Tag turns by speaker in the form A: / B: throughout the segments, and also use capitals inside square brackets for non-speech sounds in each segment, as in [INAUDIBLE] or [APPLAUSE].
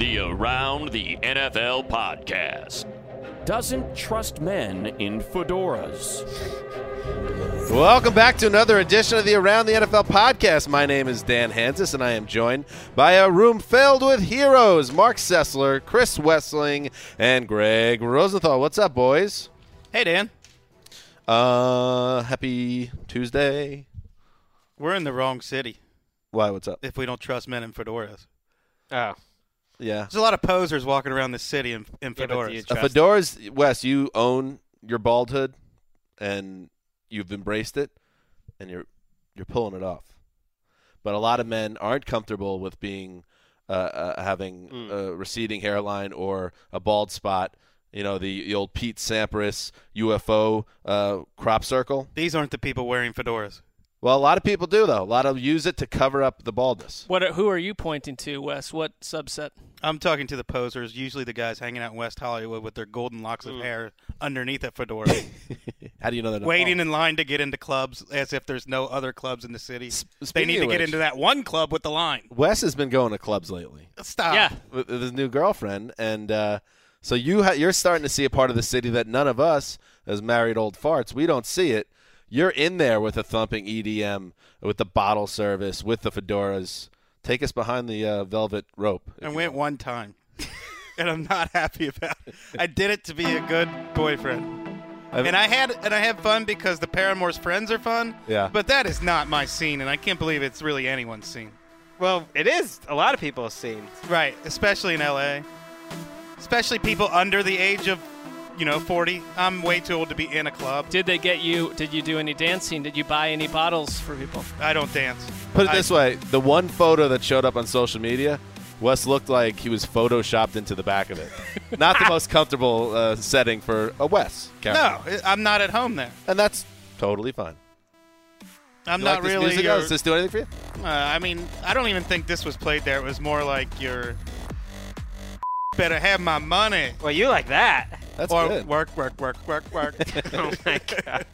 A: The Around the NFL podcast. Doesn't trust men in fedoras.
B: Welcome back to another edition of the Around the NFL podcast. My name is Dan Hanzus, and I am joined by a room filled with heroes Mark Sessler, Chris Wesseling, and Greg Rosenthal. What's up, boys?
C: Hey, Dan.
B: Uh, happy Tuesday.
C: We're in the wrong city
B: Why? What's up?
C: if we don't trust men in fedoras.
D: Oh,
B: Yeah.
C: There's a lot of posers walking around the city in, in
D: Yeah, but do you
C: fedoras.
B: Uh,
D: trust-
B: fedoras, Wes, you own your baldhood, and you've embraced it, and you're you're pulling it off. But a lot of men aren't comfortable with being uh, uh, having
D: Mm.
B: a receding hairline or a bald spot. You know the, the old Pete Sampras UFO uh, crop circle.
C: These aren't the people wearing fedoras.
B: Well, a lot of people do though. A lot of use it to cover up the baldness.
E: What? Are, who are you pointing to, Wes? What subset?
C: I'm talking to the posers, usually the guys hanging out in West Hollywood with their golden locks
D: Mm.
C: of hair underneath a fedora, [LAUGHS]
B: How do you know that?
C: waiting in line to get into clubs as if there's no other clubs in the city. They need to
B: of
C: get into that one club with the line.
B: Wes has been going to clubs lately.
C: Stop.
E: Yeah.
B: with with his new girlfriend, and uh, so you ha- you're starting to see a part of the city that none of us, as married old farts, we don't see it. You're in there with a thumping EDM, with the bottle service, with the fedoras. Take us behind the uh, velvet rope. if
C: I went
B: will.
C: one time, [LAUGHS] and I'm not happy about it. I did it to be a good boyfriend.
B: I've-
C: And I had and I had fun because the paramour's friends are fun.
B: Yeah.
C: But that is not my scene, and I can't believe it's really anyone's scene.
D: well, it is a lot of people's scene.
C: Right, especially in LA. Especially people under the age of, you know, 40. I'm way too old to be in a club.
E: Did they get you? Did you do any dancing? Did you buy any bottles for people?
C: I don't dance.
B: Put it
C: I-
B: this way: the one photo that showed up on social media, Wes looked like he was photoshopped into the back of it. [LAUGHS] Not the most comfortable uh, setting for a Wes character.
C: No, I- I'm not at home there.
B: and that's totally fine.
C: I'm
B: You
C: not
B: like
C: really.
B: music?
C: your-
B: Does this do anything for you?
C: uh, I mean, I don't even think this was played there. It was more like your. Better have my money.
D: Well, you like that.
B: That's
C: or
B: good.
C: work, work, work, work, work. [LAUGHS]
D: oh my god.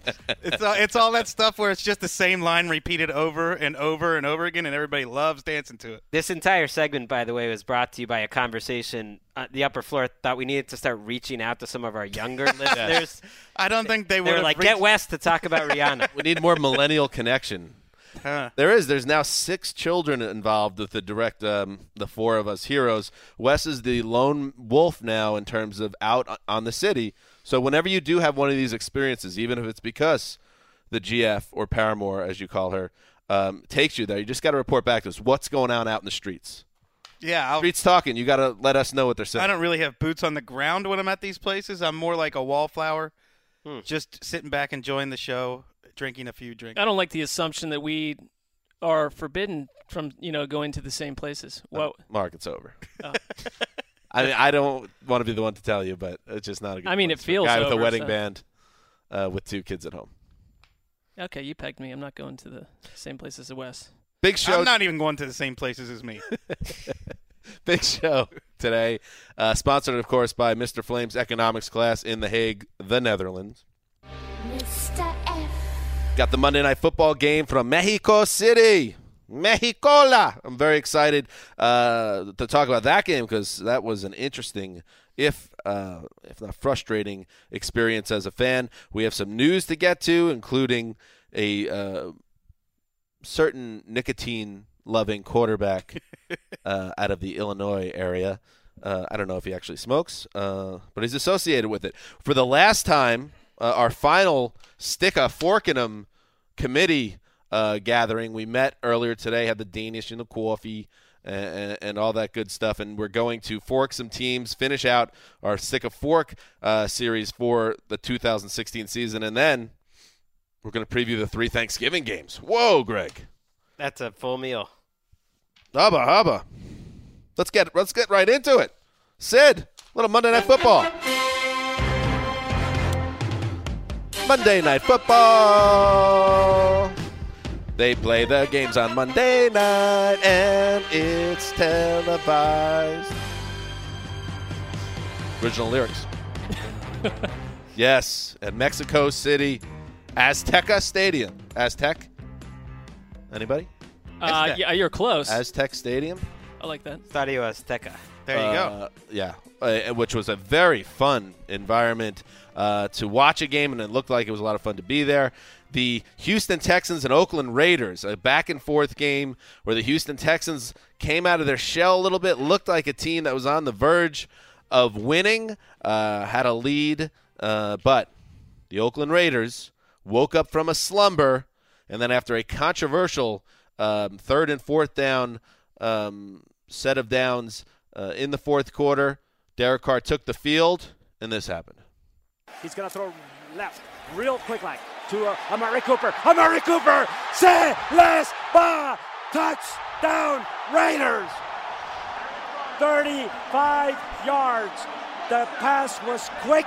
C: it's all, it's all that stuff where it's just the same line repeated over and over and over again, and everybody loves dancing to it.
D: This entire segment, by the way, was brought to you by a conversation. Uh, the upper floor thought we needed to start reaching out to some of our younger [LAUGHS] listeners.
C: I don't think they
D: They were like,
C: reached-
D: "Get West to talk about Rihanna." [LAUGHS]
B: We need more millennial connection.
C: Huh.
B: There is. There's now six children involved with the direct, um, the four of us heroes. Wes is the lone wolf now in terms of out on the city. So whenever you do have one of these experiences, even if it's because the GF or paramour, as you call her, um, takes you there, you just got to report back to us. What's going on out in the streets?
C: Yeah, I'll,
B: Streets talking. You got to let us know what they're saying.
C: I don't really have boots on the ground when I'm at these places. I'm more like a wallflower,
D: Hmm.
C: just sitting back enjoying the show, drinking a few drinks.
E: I don't like the assumption that we are forbidden from you know going to the same places. Well,
B: Mark, it's over.
E: Oh. [LAUGHS]
B: I mean, I don't want to be the one to tell you, but it's just not a good.
E: I mean,
B: place
E: it
B: for a
E: feels
B: guy with a wedding
E: so-
B: band uh, with two kids at home.
E: okay, you pegged me. I'm not going to the same place as the West.
B: Big show.
C: I'm not even going to the same places as me. [LAUGHS]
B: Big show today, uh, sponsored, of course, by Mr. Flame's economics class in The Hague, the Netherlands.
F: Mr.
B: Got the Monday Night Football game from Mexico City. Mexicola. I'm very excited uh, to talk about that game because that was an interesting, if uh, if not frustrating, experience as a fan. We have some news to get to, including a uh, certain nicotine loving quarterback [LAUGHS] uh, out of the Illinois area. Uh, I don't know if he actually smokes, uh, but he's associated with it. For the last time, uh, our final stick a fork in him committee uh, gathering, we met earlier today, had the Danish and the coffee. And, and all that good stuff, and we're going to fork some teams, finish out our stick a fork uh, series for the 2016 season, and then we're going to preview the three Thanksgiving games. Whoa, Greg!
D: That's a full meal.
B: Hubba hubba. Let's get let's get right into it. Sid, little Monday Night Football. Monday Night Football. They play the games on Monday night and it's televised. Original lyrics. [LAUGHS] yes, at Mexico City, Azteca Stadium. Aztec? Anybody?
E: Uh, yeah, you're close.
B: Aztec Stadium?
E: I like that.
D: Stadio Azteca.
C: There you go.
B: Uh, yeah, uh, which was a very fun environment uh, to watch a game, and it looked like it was a lot of fun to be there. The Houston Texans and Oakland Raiders, a back and forth game where the Houston Texans came out of their shell a little bit, looked like a team that was on the verge of winning, uh, had a lead, uh, but the Oakland Raiders woke up from a slumber, and then after a controversial um, third and fourth down um, set of downs uh, in the fourth quarter, Derek Carr took the field, and this happened.
G: He's going to throw left, real quick like to uh, Amari Cooper. Amari Cooper, se les va. Touchdown Raiders. 35 yards. The pass was quick.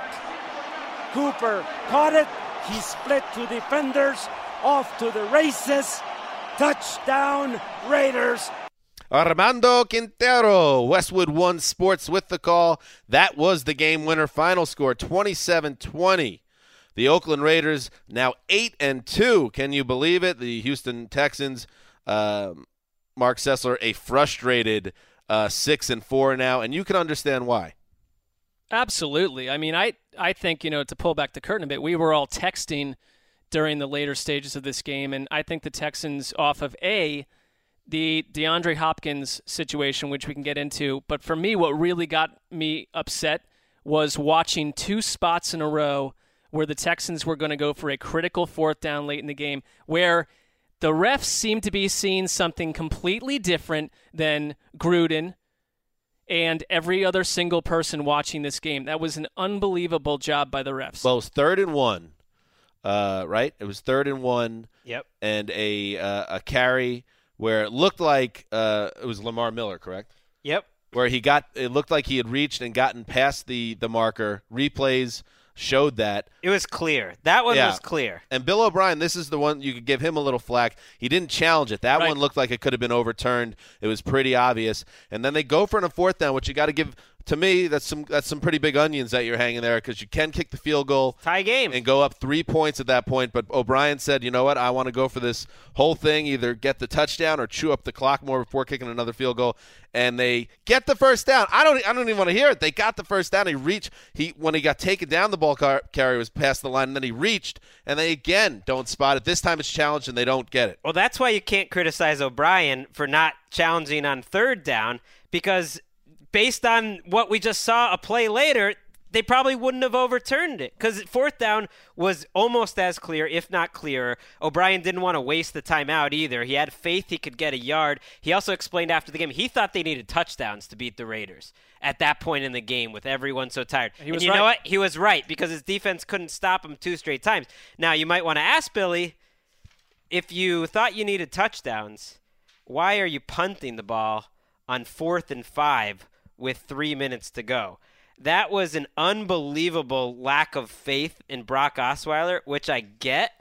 G: Cooper caught it. He split two defenders. Off to the races. Touchdown Raiders.
B: Armando Quintero, Westwood One Sports with the call. That was the game winner. Final score 27 20. The Oakland Raiders now 8 and 2. Can you believe it? The Houston Texans, um, Mark Sessler, a frustrated uh, 6 and 4 now, and you can understand why.
E: Absolutely. I mean, I I think you know to pull back the curtain a bit, we were all texting during the later stages of this game, and I think the Texans off of a the DeAndre Hopkins situation, which we can get into. But for me, what really got me upset was watching two spots in a row where the Texans were going to go for a critical fourth down late in the game, where the refs seemed to be seeing something completely different than Gruden and every other single person watching this game. That was an unbelievable job by the refs.
B: Well, it was third and one, uh, right? It was third and one.
D: Yep.
B: And a uh, a carry where it looked like uh, it was Lamar Miller, correct?
D: Yep.
B: Where he got it looked like he had reached and gotten past the the marker. Replays showed that.
D: It was clear. That one
B: Yeah.
D: was clear.
B: And Bill O'Brien, this is the one you could give him a little flack. He didn't challenge it. That
E: Right.
B: one looked like it could have been overturned. It was pretty obvious. And then they go for it on fourth down, which you got to give to me. That's some that's some pretty big onions that you're hanging there because you can kick the field goal
D: Tie game.
B: and go up three points at that point. But O'Brien said, you know what? I want to go for this whole thing, either get the touchdown or chew up the clock more before kicking another field goal. And they get the first down. I don't. I don't even want to hear it. They got the first down. He reached. He when he got taken down, the ball car- carrier was past the line, and then he reached, and they again don't spot it. This time it's challenged, and they don't get it.
D: Well, that's why you can't criticize O'Brien for not challenging on third down because based on what we just saw a play later, they probably wouldn't have overturned it because fourth down was almost as clear, if not clearer. O'Brien didn't want to waste the timeout either. He had faith he could get a yard. He also explained after the game he thought they needed touchdowns to beat the Raiders at that point in the game with everyone so tired.
E: He was
D: and you know what? He was right because his defense couldn't stop him two straight times. Now, you might want to ask Billy if you thought you needed touchdowns, why are you punting the ball on fourth and five with three minutes to go? That was an unbelievable lack of faith in Brock Osweiler, which I get,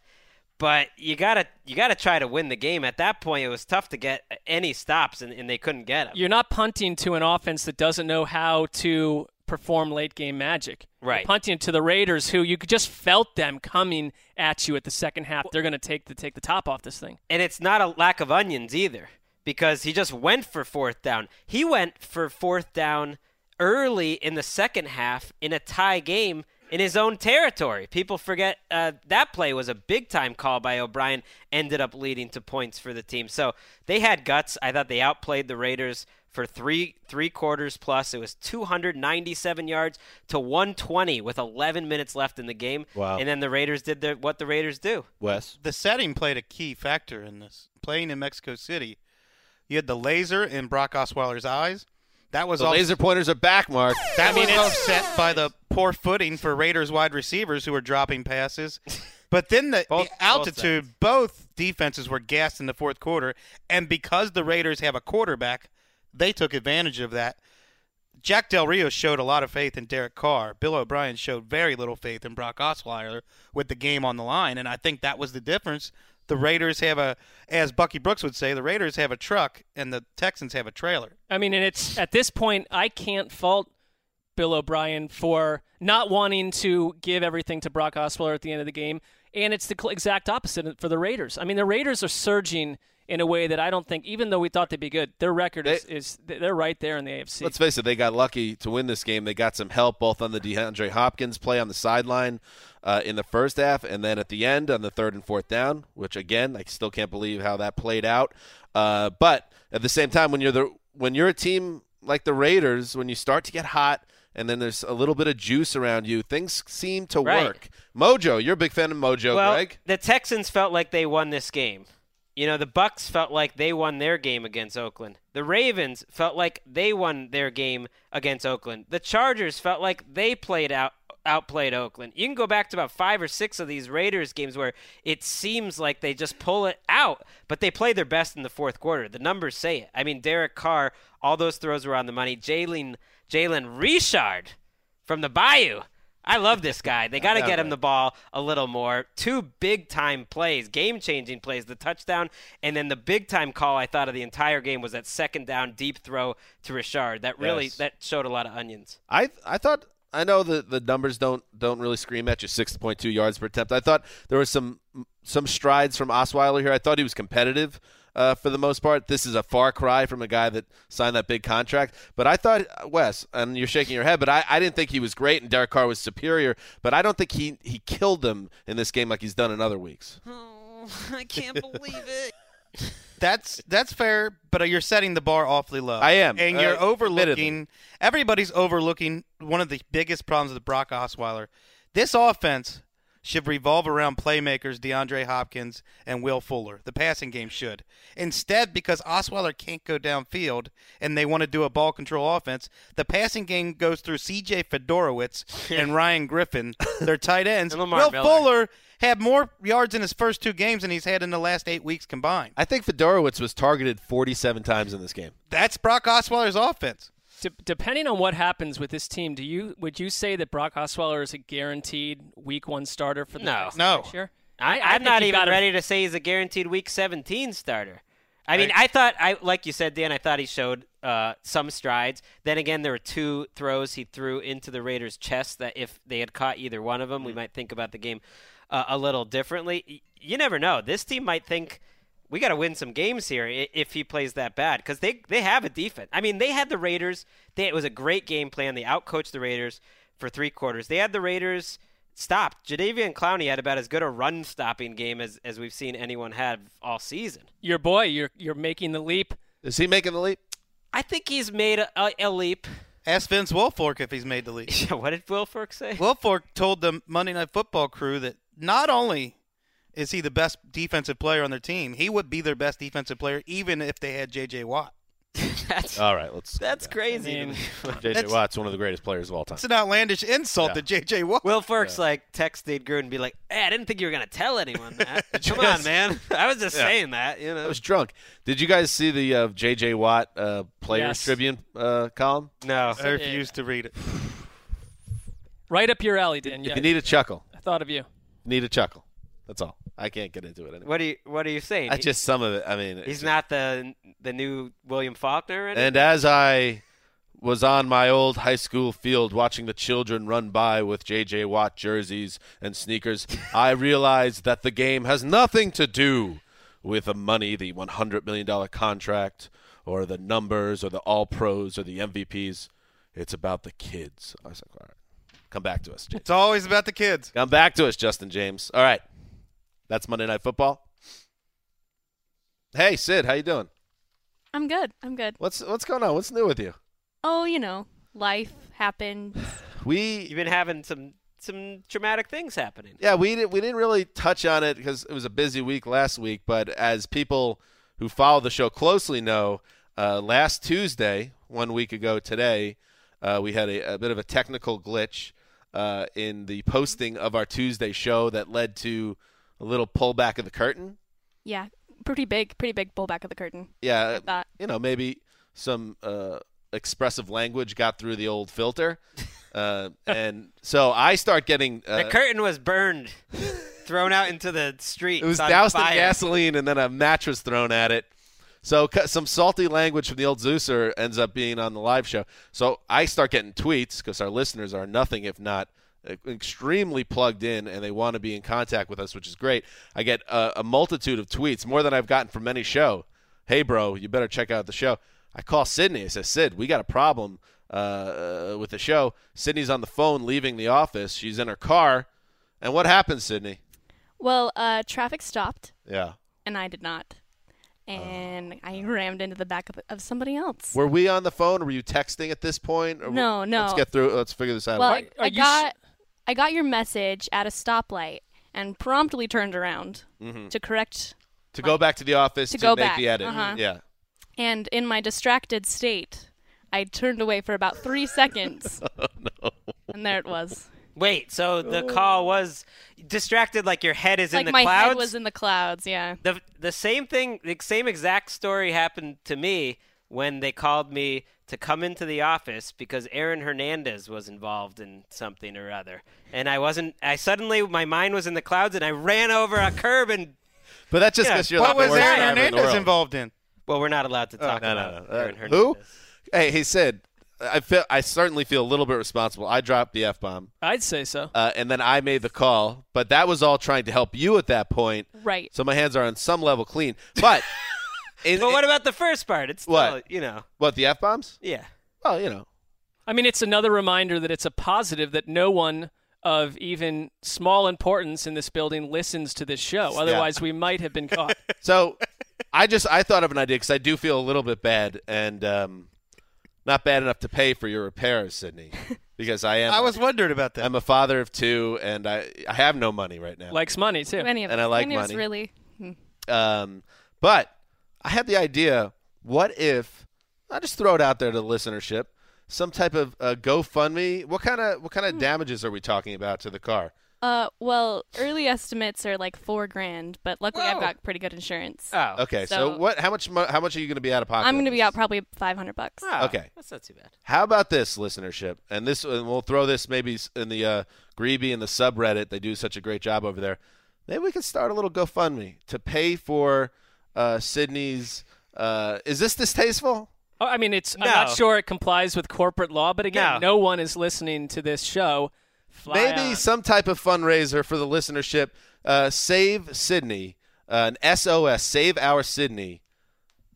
D: but you gotta you gotta try to win the game. At that point, it was tough to get any stops, and, and they couldn't get them.
E: You're not punting to an offense that doesn't know how to perform late game magic.
D: Right.
E: You're punting to the Raiders, who you just felt them coming at you at the second half. They're going to take the take the top off this thing.
D: And it's not a lack of onions either, because he just went for fourth down. He went for fourth down early in the second half in a tie game in his own territory. People forget uh, that play was a big time call by O'Brien, ended up leading to points for the team. So they had guts. I thought they outplayed the Raiders for three three quarters plus. It was 297 yards to 120 with 11 minutes left in the game.
B: Wow.
D: And then the Raiders did the, what the Raiders do.
B: Wes.
C: The setting played a key factor in this. Playing in Mexico City, you had the laser in Brock Osweiler's eyes. That was
B: The
C: all
B: laser pointers are back, Mark.
C: That was offset by the poor footing for Raiders wide receivers who were dropping passes. But then the,
D: Both-
C: the
D: both
C: altitude, both, defenses were gassed in the fourth quarter, and because the Raiders have a quarterback, they took advantage of that. Jack Del Rio showed a lot of faith in Derek Carr. Bill O'Brien showed very little faith in Brock Osweiler with the game on the line, and I think that was the difference. The Raiders have a, as Bucky Brooks would say, the Raiders have a truck and the Texans have a trailer.
E: I mean, and it's at this point, I can't fault Bill O'Brien for not wanting to give everything to Brock Osweiler at the end of the game. And it's the exact opposite for the Raiders. I mean, the Raiders are surging in a way that I don't think, even though we thought they'd be good, their record is, is they're right there in the AFC.
B: Let's face it, they got lucky to win this game. They got some help both on the DeAndre Hopkins play on the sideline uh, in the first half, and then at the end on the third and fourth down, which again I still can't believe how that played out. Uh, but at the same time, when you're the when you're a team like the Raiders, when you start to get hot. And then there's a little bit of juice around you. Things seem to
D: Right.
B: work. Mojo, you're a big fan of Mojo,
D: well,
B: Greg.
D: the Texans felt like they won this game. You know, the Bucks felt like they won their game against Oakland. The Ravens felt like they won their game against Oakland. The Chargers felt like they played out outplayed Oakland. You can go back to about 5 or 6 of these Raiders games where it seems like they just pull it out, but they play their best in the fourth quarter. The numbers say it. I mean, Derek Carr, all those throws were on the money. Jalen Jalen Richard from the Bayou. I love this guy. They [LAUGHS] got to get him the ball a little more. Two big time plays, game changing plays, the touchdown, and then the big time call I thought of the entire game was that second down deep throw to Richard. That really
B: Yes.
D: that showed a lot of onions.
B: I I thought I know the the numbers don't don't really scream at you six point two yards per attempt. I thought there was some some strides from Osweiler here. I thought he was competitive. Uh, for the most part, this is a far cry from a guy that signed that big contract. But I thought Wes, and you're shaking your head, but I, I didn't think he was great, and Derek Carr was superior. But I don't think he he killed them in this game like he's done in other weeks.
D: Oh, [LAUGHS] I can't believe it. [LAUGHS]
C: That's that's fair, but you're setting the bar awfully low.
B: I am,
C: and
B: uh,
C: you're
B: admittedly.
C: overlooking. Everybody's overlooking one of the biggest problems with Brock Osweiler. This offense should revolve around playmakers DeAndre Hopkins and Will Fuller. The passing game should. Instead, because Osweiler can't go downfield and they want to do a ball control offense, the passing game goes through C.J. Fiedorowicz and [LAUGHS] Ryan Griffin, their tight ends. [LAUGHS]
D: And
C: Will
D: Miller.
C: Fuller had more yards in his first two games than he's had in the last eight weeks combined.
B: I think Fiedorowicz was targeted 47 times in this game.
C: That's Brock Osweiler's offense.
E: De- depending on what happens with this team, do you would you say that Brock Osweiler is a guaranteed Week One starter for the
D: No.
E: Texans
C: No.
E: next year?
D: I,
E: I
D: I'm not even ready to say he's a guaranteed Week 17 starter. I mean, I thought, I like you said, Dan. I thought he showed uh, some strides. Then again, there were two throws he threw into the Raiders' chest that if they had caught either one of them, we might think about the game uh, a little differently. Y- You never know. This team might think we got to win some games here if he plays that bad because they they have a defense. I mean, they had the Raiders. They, it was a great game plan. They outcoached the Raiders for three quarters. They had the Raiders stopped. Jadeveon Clowney had about as good a run stopping game as, as we've seen anyone have all season.
E: Your boy, you're you're making the leap.
B: Is he making the leap?
D: I think he's made a, a, a leap.
C: Ask Vince Wilfork if he's made the leap. [LAUGHS]
D: what did Wilfork say?
C: Wilfork told the Monday Night Football crew that not only is he the best defensive player on their team, he would be their best defensive player even if they had J.J. Watt. [LAUGHS]
D: that's
B: All right, let's.
D: that's crazy.
E: I mean, [LAUGHS]
B: JJ
C: That's-
B: Watt's one of the greatest players of all time.
C: It's an outlandish insult
B: Yeah.
C: to J.J. Watt.
D: Wilfork's like text Dave Gruden and be like, hey, I didn't think you were gonna tell anyone that. [LAUGHS] Come on, man. I was just
B: Yeah.
D: saying that. You know, I
B: was drunk. Did you guys see the uh, JJ Watt uh, Players
E: Yes.
B: Tribune uh, column?
D: No.
C: I refuse to read it.
E: right up your alley, Dan.
B: If
E: Yeah,
B: you need a chuckle,
E: I thought of you.
B: need a chuckle. That's all. I can't get into it anymore.
D: What are you What are you saying?
B: I just some of it. I mean,
D: He's
B: it's-
D: not the the new William Faulkner. or
B: And as I was on my old high school field watching the children run by with J.J. Watt jerseys and sneakers, [LAUGHS] I realized that the game has nothing to do with the money, the $100 million contract, or the numbers, or the All Pros, or the MVPs. It's about the kids. I was like, all right, come back to us, James.
C: It's always about the kids.
B: Come back to us, Justin James. All right, that's Monday Night Football. Hey, Sid, how you doing?
H: I'm good. I'm good.
B: What's what's going on? What's new with you?
H: Oh, you know, life happened. [SIGHS]
B: We
D: You've been having some some traumatic things happening.
B: Yeah, we didn't we didn't really touch on it because it was a busy week last week. But as people who follow the show closely know, uh, last Tuesday, one week ago today, uh, we had a, a bit of a technical glitch uh, in the posting of our Tuesday show that led to a little pullback of the curtain.
H: yeah, pretty big, pretty big pullback of the curtain.
B: Yeah,
H: Like that.
B: you know, maybe some uh, expressive language got through the old filter, [LAUGHS] uh, and so I start getting uh,
D: the curtain was burned, thrown out into the street.
B: It was
D: on
B: doused in gasoline and then a mattress thrown at it. So cu- some salty language from the old Zeuser ends up being on the live show. So I start getting tweets because our listeners are nothing if not extremely plugged in and they want to be in contact with us, which is great. I get a, a multitude of tweets, more than I've gotten from any show. Hey, bro, you better check out the show. I call Sydney. I say, Sid, we got a problem uh, with the show. Sydney's on the phone leaving the office. She's in her car. And what happened, Sydney?
H: Well, uh, traffic stopped,
B: Yeah.
H: and I did not. And I rammed into the back of, of somebody else.
B: Were we on the phone? Or were you texting at this point? Or
H: No, no.
B: Let's get through. Let's figure this out.
H: well,
E: Are-
H: I, I
E: you
H: got I got your message at a stoplight and promptly turned around to correct.
B: to go back to the office
H: to
B: to,
H: go
B: make
H: back,
B: the edit.
H: uh-huh.
B: Yeah.
H: And in my distracted state, I turned away for about three [LAUGHS] seconds.
B: Oh, [LAUGHS] no.
H: And there it was.
D: Wait, so the call was distracted, like your head is
H: like
D: in the
H: my
D: clouds.
H: My head was in the clouds. Yeah.
D: the the same thing, the same exact story happened to me when they called me to come into the office because Aaron Hernandez was involved in something or other, and I wasn't. I suddenly my mind was in the clouds, and I ran over a curb and.
B: But that's just
D: Yeah.
B: because you're
C: What
B: like
C: was
B: the
C: Aaron
B: driver in
C: Hernandez involved in?
D: Well, we're not allowed to talk
B: No, no,
D: about
B: no.
D: Aaron
B: Uh,
D: Hernandez.
B: who? Hey, he said. I feel. I certainly feel a little bit responsible. I dropped the f bomb,
E: I'd say so.
B: uh, and then I made the call. But that was all trying to help you at that point.
H: Right.
B: So my hands are on some level clean. But. In,
D: But what about the first part? It's still,
B: What?
D: you know,
B: what the f bombs?
D: yeah.
B: Well, you know.
E: I mean, it's another reminder that it's a positive that no one of even small importance in this building listens to this show. Otherwise, we might have been caught. [LAUGHS]
B: So I just I thought of an idea because I do feel a little bit bad and um, not bad enough to pay for your repairs, Sydney, [LAUGHS] because I am.
C: I was wondering about that.
B: I'm a father of two, and I I have no money right now.
E: Likes money too.
H: Any of
B: And
H: us.
B: I like
H: Any of
B: money.
H: really. Hmm.
B: Um, but I had the idea. What if I just throw it out there to the listenership? Some type of uh, GoFundMe. What kind of what kind
H: Hmm.
B: of damages are we talking about to the car?
H: Uh, well, early estimates are like four grand, but luckily I've got pretty good insurance.
D: Oh,
B: Okay, so,
H: So-
B: what? How much? mo- How much are you going to be out of pocket?
H: I'm going to be out probably 500 bucks.
D: Oh,
B: Okay.
D: that's not too bad.
B: How about this listenership? And this, and we'll throw this maybe in the uh, Greeby and the subreddit. They do such a great job over there. Maybe we can start a little GoFundMe to pay for uh, Sydney's. Uh, is this distasteful?
E: Oh, I mean, it's. I'm not sure it complies with corporate law, but again,
D: No.
E: no, one is listening to this show. Fly
B: Maybe
E: on.
B: some type of fundraiser for the listenership. Uh, save Sydney, uh, an SOS, save our Sydney,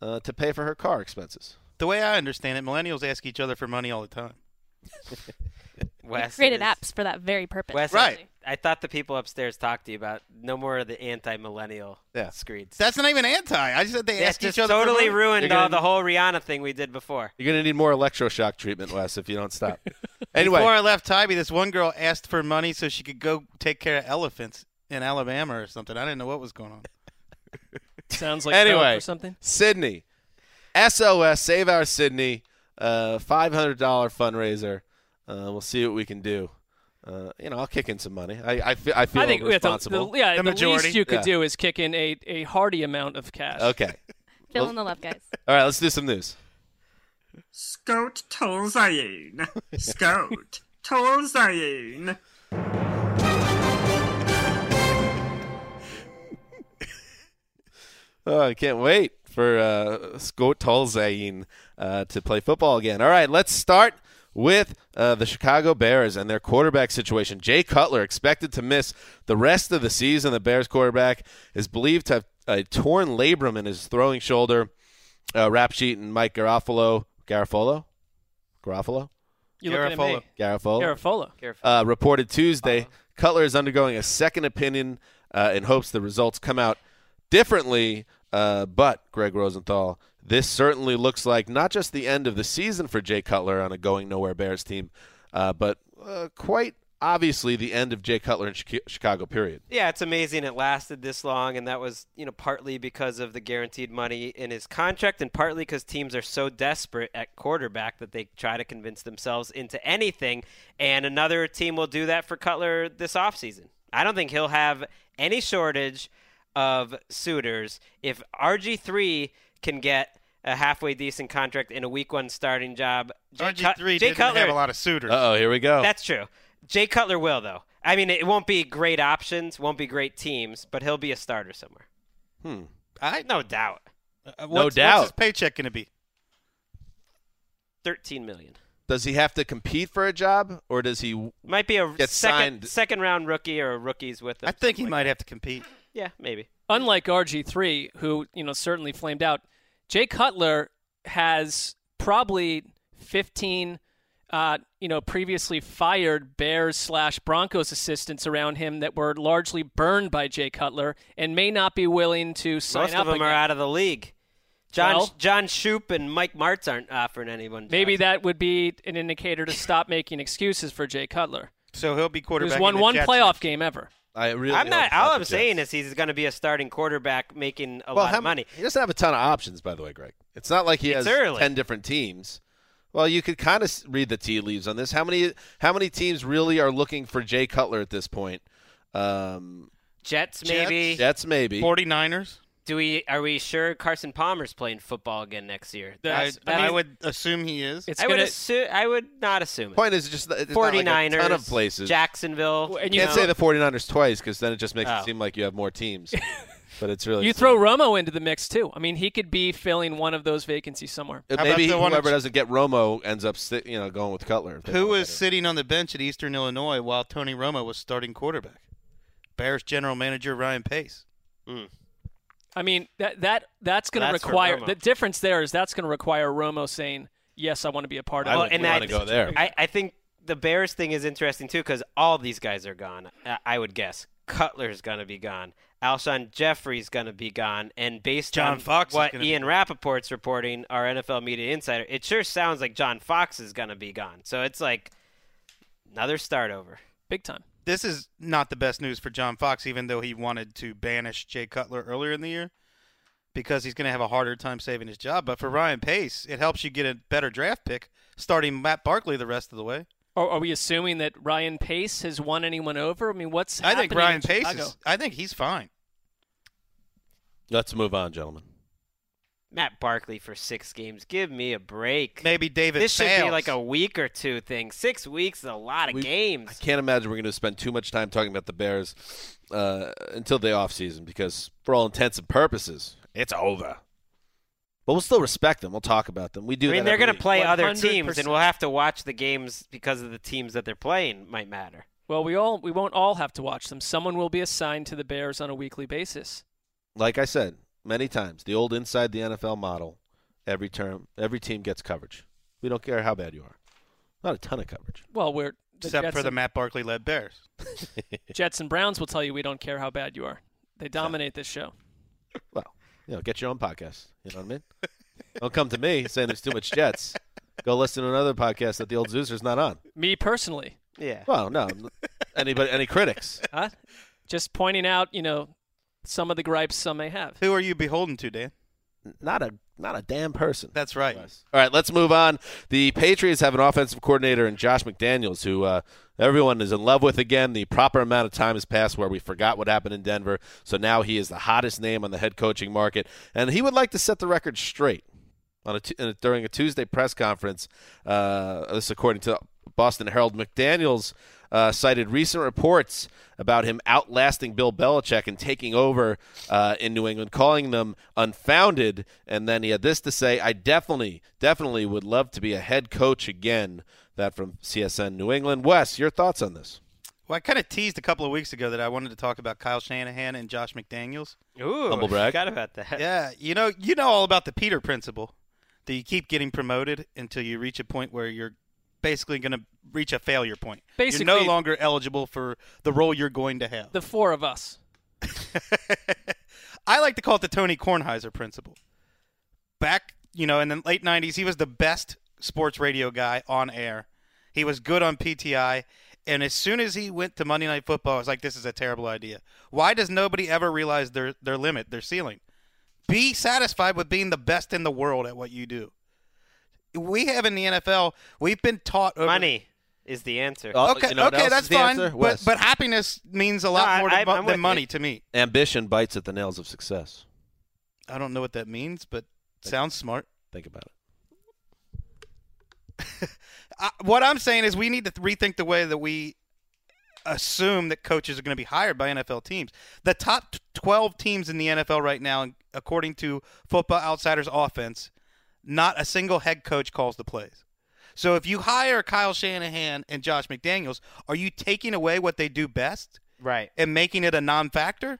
B: uh, to pay for her car expenses.
C: the way I understand it, millennials ask each other for money all the time. [LAUGHS]
D: Wes
H: Created
D: is-
H: apps for that very purpose.
D: Wes,
C: Right.
D: I thought the people upstairs talked to you about no more of the anti-millennial
B: Yeah.
D: screeds.
C: That's not even anti. I just said they
D: That's just
C: each other. for
D: totally
C: money.
D: ruined
B: You're
D: all
B: gonna-
D: the whole Rihanna thing we did before.
B: You're going to need more electroshock treatment, Wes, if you don't stop. [LAUGHS] anyway,
C: Before I left Tybee, this one girl asked for money so she could go take care of elephants in Alabama or something. I didn't know what was going on. [LAUGHS]
E: sounds like
B: Anyway.
E: or something.
B: Sydney. SOS, Save Our Sydney, uh, $500 fundraiser. Uh, we'll see what we can do. Uh, you know, I'll kick in some money. I, I feel, I feel
E: I think yeah, the,
B: responsible.
E: the, yeah,
C: The
E: the, least you could
B: Yeah.
E: do is kick in a, a hearty amount of cash.
B: okay. [LAUGHS]
H: Fill in the love, guys. [LAUGHS]
B: All right, let's do some news.
I: Scout Tolzayin. [LAUGHS] Scout Tolzayin.
B: Oh, I can't wait for uh, Scott Tolzien uh, to play football again. All right, let's start with uh, the Chicago Bears and their quarterback situation. Jay Cutler expected to miss the rest of the season. The Bears quarterback is believed to have a torn labrum in his throwing shoulder. Uh, rap sheet and Mike Garofalo, Garofalo, Garofalo,
E: You looking at me?
B: Garofalo,
E: Garofalo.
B: uh, reported Tuesday. Cutler is undergoing a second opinion uh, in hopes the results come out differently. Uh, but Greg Rosenthal, this certainly looks like not just the end of the season for Jay Cutler on a going nowhere Bears team, uh, but uh, quite obviously the end of Jay Cutler in Chicago. Period.
D: Yeah, it's amazing it lasted this long, and that was you know partly because of the guaranteed money in his contract, and partly because teams are so desperate at quarterback that they try to convince themselves into anything. And another team will do that for Cutler this offseason. I don't think he'll have any shortage of suitors if RG three can get a halfway decent contract in a week one starting job. Jay
C: RG3
D: Cut- Jay
C: didn't
D: Cutler,
C: have a lot of suitors.
B: Uh oh, here we go.
D: That's true. Jay Cutler will though. I mean, it won't be great options, won't be great teams, but he'll be a starter somewhere.
B: Hmm.
C: I
D: No doubt.
C: uh,
B: No doubt.
C: What's his paycheck going to be?
D: Thirteen million.
B: Does he have to compete for a job, or does he?
D: Might be a
B: Get
D: second
B: signed.
D: second round rookie or a rookies with him.
C: I think he
D: something
C: might
D: like
C: have to compete.
D: That. Yeah, maybe.
E: Unlike RG3, who you know certainly flamed out, Jay Cutler has probably 15, uh, you know, previously fired Bears slash Broncos assistants around him that were largely burned by Jay Cutler and may not be willing to sign
D: Most
E: up
D: of them
E: again.
D: are out of the league. John
E: Well-
D: John Shoop and Mike Martz aren't offering anyone.
E: Maybe that would be an indicator to stop making excuses for Jay Cutler,
C: So he'll be quarterback.
E: who's won one playoff game ever.
B: I really.
D: I'm not. All I'm
B: Jets.
D: saying is he's going to be a starting quarterback, making a
B: well,
D: lot
B: how
D: of money.
B: He doesn't have a ton of options, by the way, Greg. It's not like he
D: It's
B: has
D: early.
B: ten different teams. Well, you could kind of read the tea leaves on this. How many how many teams really are looking for Jay Cutler at this point? Um,
D: Jets, maybe.
B: Jets, maybe.
C: 49ers.
D: Do we? Are we sure Carson Palmer's playing football again next year?
C: I,
D: That's-
C: I, would assume he is.
E: It's
D: I would
E: gonna,
D: assume. I would not assume it.
B: Point is just that it's not like
D: 49ers,
B: a ton of places.
D: Jacksonville.
E: and
B: you
E: you
B: can't
E: know,
B: say the 49ers twice because then it just makes
D: Oh.
B: it seem like you have more teams. [LAUGHS] but it's really
E: you throw Romo into the mix too. I mean, he could be filling one of those vacancies somewhere.
C: How
B: Maybe
C: about
B: whoever
C: in-
B: doesn't get Romo ends up sti- you know going with Cutler.
C: Who was sitting on the bench at Eastern Illinois while Tony Romo was starting quarterback? Bears general manager Ryan Pace. Hmm.
E: I mean, that that that's going to require the difference there is that's going to require Romo saying, "Yes, I want to be a part of
B: I
E: it."
D: Well,
B: would
D: and
B: want to go there.
D: I, I think the Bears thing is interesting too because all these guys are gone. I, I would guess Cutler's going to be gone. Alshon Jeffery's going to be gone. And based
C: John
D: on
C: Fox
D: what
C: gonna
D: Ian Rapoport's reporting, our NFL media insider, it sure sounds like John Fox is going to be gone. So it's like another start over.
E: Big time.
C: This is not the best news for John Fox, even though he wanted to banish Jay Cutler earlier in the year because he's going to have a harder time saving his job. But for Ryan Pace, it helps you get a better draft pick starting Matt Barkley the rest of the way.
E: Or are we assuming that Ryan Pace has won anyone over? I mean, what's
C: I think Ryan Pace is, I think he's fine.
B: Let's move on, gentlemen.
D: Matt Barkley for six games. Give me a break.
C: Maybe David
D: this should be like a week or two thing. Six weeks is a lot of
B: We-
D: games.
B: I can't imagine we're going to spend too much time talking about the Bears uh, until the offseason because, for all intents and purposes, it's over. But we'll still respect them. We'll talk about them. We do.
D: I mean,
B: that
D: they're going to
B: week.
D: play other teams, and we'll have to watch the games because of the teams that they're playing. Might matter.
E: Well, we all we won't all have to watch them. Someone will be assigned to the Bears on a weekly basis.
B: Like I said many times, the old inside the NFL model. Every term, every team gets coverage. We don't care how bad you are. Not a ton of coverage.
E: Well, we're
C: except
E: Jets
C: for the
E: and,
C: Matt Barkley led Bears. [LAUGHS]
E: Jets and Browns will tell you we don't care how bad you are. They dominate this show.
B: Well, you know, get your own podcast. You know what I mean? don't come to me saying there's too much Jets. Go listen to another podcast that the old Zooser's not on.
E: Me personally,
D: Yeah.
B: Well, no. Anybody? Any critics?
E: huh? Just pointing out, you know, some of the gripes some may have.
C: Who are you beholden to, Dan?
B: Not a not a damn person.
C: That's right.
B: All right, let's move on. The Patriots have an offensive coordinator in Josh McDaniels, who uh, everyone is in love with again. The proper amount of time has passed where we forgot what happened in Denver, so now he is the hottest name on the head coaching market, and he would like to set the record straight. On a t- in a- during a Tuesday press conference, uh, this according to Boston Herald, McDaniels uh, cited recent reports about him outlasting Bill Belichick and taking over uh, in New England, calling them unfounded. And then he had this to say I definitely, definitely would love to be a head coach again. That from CSN New England. Wes, your thoughts on this?
C: Well, I kind of teased a couple of weeks ago that I wanted to talk about Kyle Shanahan and Josh McDaniels.
D: Ooh,
B: Humble brag.
D: Forgot about that.
C: Yeah, you know, you know all about the Peter principle. That you keep getting promoted until you reach a point where you're basically going to reach a failure point.
E: Basically-
C: you're no longer eligible for the role you're going to have.
E: The four of us. [LAUGHS]
C: I like to call it the Tony Kornheiser principle. Back, you know, in the late 90s, he was the best sports radio guy on air. He was good on PTI. And as soon as he went to Monday Night Football, I was like, this is a terrible idea. Why does nobody ever realize their, their limit, their ceiling? Be satisfied with being the best in the world at what you do. We have in the NFL, we've been taught over
D: Money is the answer.
B: Uh,
C: Okay,
B: you know
C: okay, that's fine. But, but happiness means a lot
D: No,
C: more
D: I'm-
C: mo-
D: I'm with
C: than money
D: you.
C: to me.
B: Ambition bites at the nails of success.
C: I don't know what that means, but sounds smart.
B: Think about it. [LAUGHS]
C: I, what I'm saying is we need to rethink the way that we assume that coaches are going to be hired by NFL teams. The top 12 teams in the NFL right now, according to Football Outsiders Offense, not a single head coach calls the plays. So if you hire Kyle Shanahan and Josh McDaniels, are you taking away what they do best
D: Right.
C: and making it a non-factor?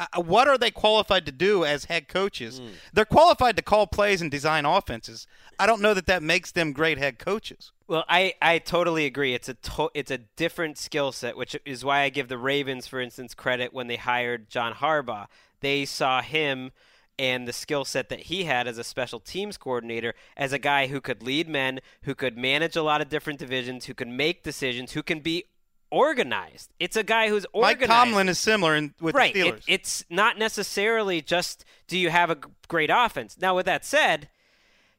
C: Uh, what are they qualified to do as head coaches? They're qualified to call plays and design offenses. I don't know that that makes them great head coaches.
D: Well, I, I totally agree. It's a to- it's a different skill set, which is why I give the Ravens, for instance, credit when they hired John Harbaugh. They saw him and the skill set that he had as a special teams coordinator as a guy who could lead men, who could manage a lot of different divisions, who could make decisions, who can be organized. It's a guy who's
C: Mike
D: organized.
C: Tomlin is similar in, with
D: right.
C: the
D: It,
C: Steelers.
D: it's not necessarily just do you have a great offense. Now, with that said,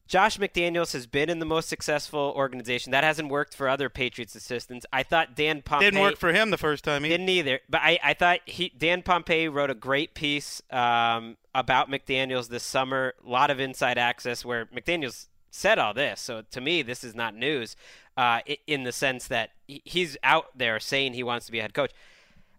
D: Josh McDaniels has been in the most successful organization. That hasn't worked for other Patriots assistants. I thought Dan Pompei
C: Didn't work for him the first time. Either.
D: didn't either. But I, I thought he Dan Pompei wrote a great piece um, about McDaniels this summer. A lot of inside access where McDaniels said all this. So to me, this is not news uh, in the sense that he's out there saying he wants to be a head coach.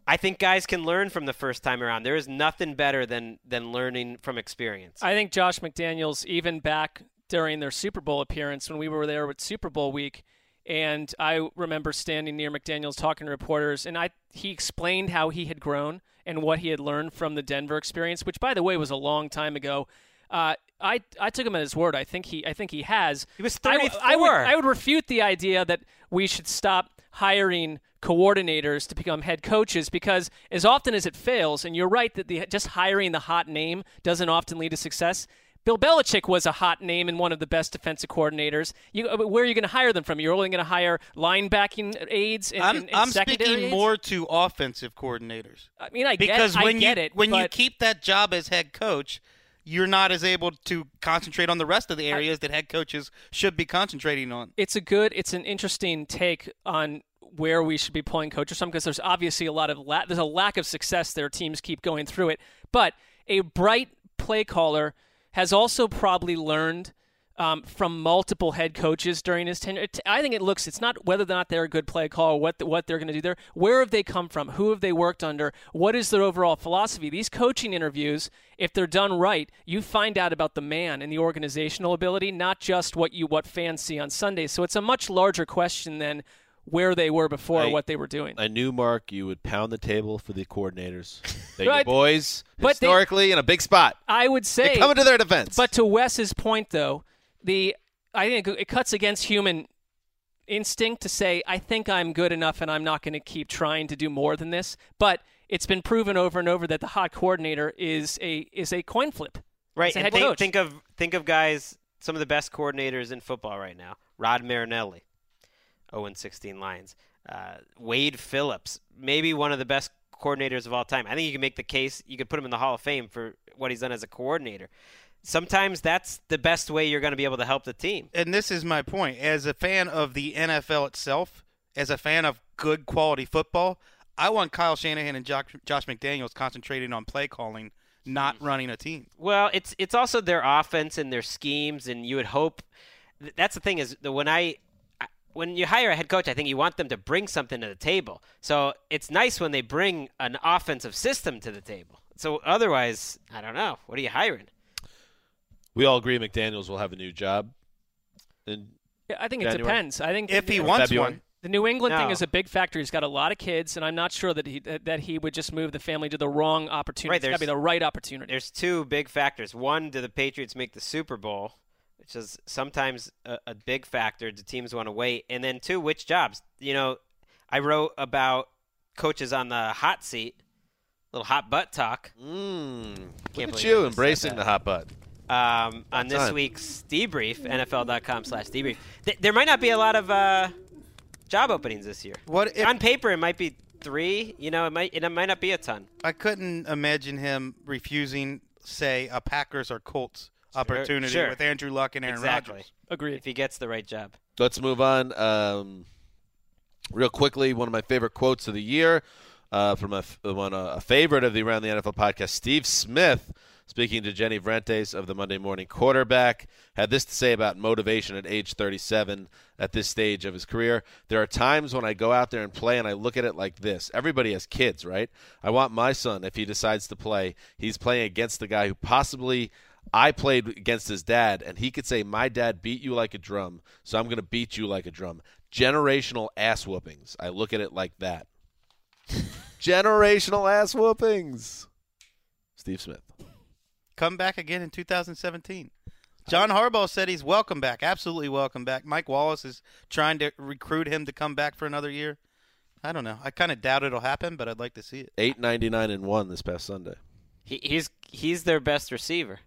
D: I think guys can learn from the first time around. There is nothing better than than learning from experience.
E: I think Josh McDaniels, even back during their Super Bowl appearance when we were there with Super Bowl week, and I remember standing near McDaniels talking to reporters, and I he explained how he had grown and what he had learned from the Denver experience, which by the way was a long time ago. Uh, I I took him at his word. I think he I think he has.
D: He was
E: I w- I would
D: 34.
E: I would refute the idea that we should stop hiring coordinators to become head coaches because as often as it fails, and you're right that the just hiring the hot name doesn't often lead to success. Bill Belichick was a hot name and one of the best defensive coordinators. You, uh, where are you going to hire them from? You're only going to hire linebacking aides and,
C: I'm,
E: and, and
C: I'm
E: secondary
C: speaking
E: aides?
C: more to offensive coordinators.
E: I mean, I
C: because
E: get,
C: when
E: I get
C: you
E: it,
C: when you keep that job as head coach, you're not as able to concentrate on the rest of the areas that head coaches should be concentrating on.
E: it's a good it's an interesting take on where we should be pulling coaches from because there's obviously a lot of la- there's a lack of success there teams keep going through it but a bright play caller has also probably learned um, from multiple head coaches during his tenure. I think it looks. It's not whether or not they're a good play caller, what what they're going to do there. Where have they come from? Who have they worked under? What is their overall philosophy? These coaching interviews, if they're done right, you find out about the man and the organizational ability, not just what you what fans see on Sundays. So it's a much larger question than where they were before,
B: I-
E: what they were doing.
B: I knew Mark, you would pound the table for the coordinators. They're [LAUGHS]
E: Right.
B: boys
E: But they-
B: historically in a big spot.
E: I would say
B: They're coming to their defense.
E: But to Wes's point, though, the I think it cuts against human instinct to say I think I'm good enough and I'm not going to keep trying to do more than this. But it's been proven over and over that the hot coordinator is a is a coin flip.
D: Right.
E: It's a
D: and
E: head
D: think,
E: coach.
D: think of think of guys, some of the best coordinators in football right now. Rod Marinelli, 0 16 Lions. Uh, Wade Phillips, maybe one of the best coordinators of all time. I think you can make the case. You could put him in the Hall of Fame for what he's done as a coordinator. Sometimes that's the best way you're going to be able to help the team.
C: And this is my point. As a fan of the NFL itself, as a fan of good quality football, I want Kyle Shanahan and Josh, McDaniels concentrating on play calling, not running a team.
D: Well, it's it's also their offense and their schemes, and you would hope. That's the thing is when I- when you hire a head coach, I think you want them to bring something to the table. So it's nice when they bring an offensive system to the table. So otherwise, I don't know. What are you hiring?
B: We all agree McDaniels will have a new job. In
E: Yeah, I think it depends. I think
C: If he wants
B: February?
C: one.
E: The New England thing is a big factor. He's got a lot of kids, and I'm not sure that he that that he would just move the family to the wrong opportunity.
D: Right,
E: it's got to be the right opportunity.
D: There's two big factors. One, do the Patriots make the Super Bowl, which is sometimes a, a big factor. Do teams want to wait? And then two, which jobs? You know, I wrote about coaches on the hot seat, little hot butt talk.
B: Mm,
D: Can't
B: look at you embracing the hot butt.
D: um, on this
B: time.
D: week's debrief, NFL.com slash debrief. Th- there might not be a lot of uh, job openings this year.
C: What if,
D: on paper, it might be three. You know, it might it might not be a ton.
C: I couldn't imagine him refusing, say, a Packers or Colts opportunity
D: sure.
C: with Andrew Luck and Aaron
D: exactly.
C: Rodgers.
E: Agreed.
D: If he gets the right job.
B: Let's move on. Um, real quickly, one of my favorite quotes of the year uh, from a, f- one, uh, a favorite of the Around the NFL podcast, Steve Smith, speaking to Jenny Vrentas of the Monday Morning Quarterback, had this to say about motivation at age 37 at this stage of his career. There are times when I go out there and play and I look at it like this. Everybody has kids, right? I want my son, if he decides to play, he's playing against the guy who possibly I played against his dad, and he could say, My dad beat you like a drum, so I'm going to beat you like a drum. Generational ass whoopings. I look at it like that. [LAUGHS] Generational ass whoopings. Steve Smith.
C: Come back again in 2017. John Harbaugh said he's welcome back, absolutely welcome back. Mike Wallace is trying to recruit him to come back for another year. I don't know. I kind of doubt it'll happen, but I'd like to see it.
B: 899 and 1 this past Sunday.
D: He, he's he's their best receiver.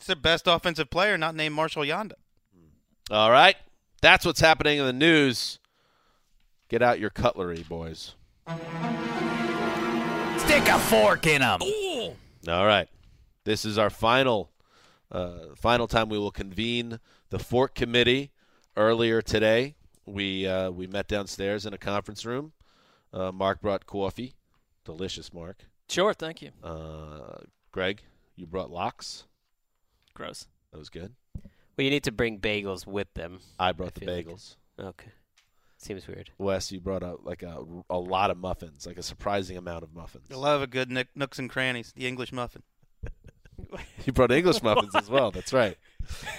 C: It's their best offensive player, not named Marshal Yanda.
B: All right. That's what's happening in the news. Get out your cutlery, boys.
J: Stick a fork in them.
B: All right. This is our final uh, final time we will convene the Fork Committee. Earlier today, we uh, we met downstairs in a conference room. Uh, Mark brought coffee, delicious. Mark,
E: Sure, thank you.
B: uh, Greg, you brought locks.
E: Gross.
B: That was good.
D: Well, you need to bring bagels with them.
B: I brought the
D: feel like.
B: bagels.
D: Okay. Seems weird.
B: Wes, you brought out like a, a lot of muffins, like a surprising amount of muffins.
C: I love a good nook- nooks and crannies, the English muffin. [LAUGHS]
B: You brought English muffins as well. That's right.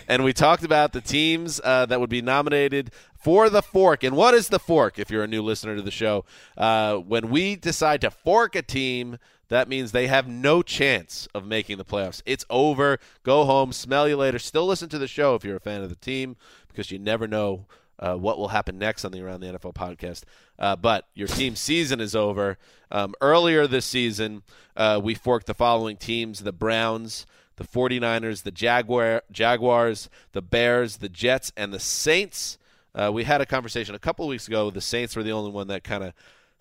B: And we talked about the teams uh, that would be nominated for the fork. And what is the fork? If you're a new listener to the show, uh, when we decide to fork a team, that means they have no chance of making the playoffs. It's over. Go home. Smell you later. Still listen to the show if you're a fan of the team because you never know uh, what will happen next on the Around the NFL podcast. Uh, but your team season is over. Um, earlier this season, uh, we forked the following teams the Browns, the 49ers, the Jaguar, Jaguars, the Bears, the Jets, and the Saints. Uh, we had a conversation a couple weeks ago. The Saints were the only one that kind of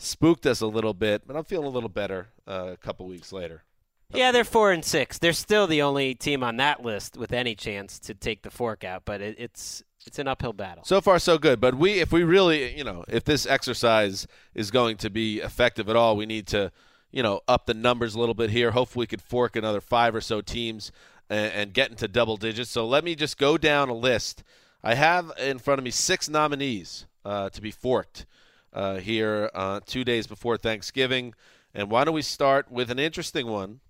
B: spooked us a little bit, but I'm feeling a little better uh, a couple weeks later.
D: Yeah, they're four and six. They're still the only team on that list with any chance to take the fork out, but it, it's it's an uphill battle.
B: So far, so good. But we, if we really, you know, if this exercise is going to be effective at all, we need to, you know, up the numbers a little bit here. Hopefully, we could fork another five or so teams and, and get into double digits. So let me just go down a list. I have in front of me six nominees uh, to be forked uh, here uh, two days before Thanksgiving. And why don't we start with an interesting one?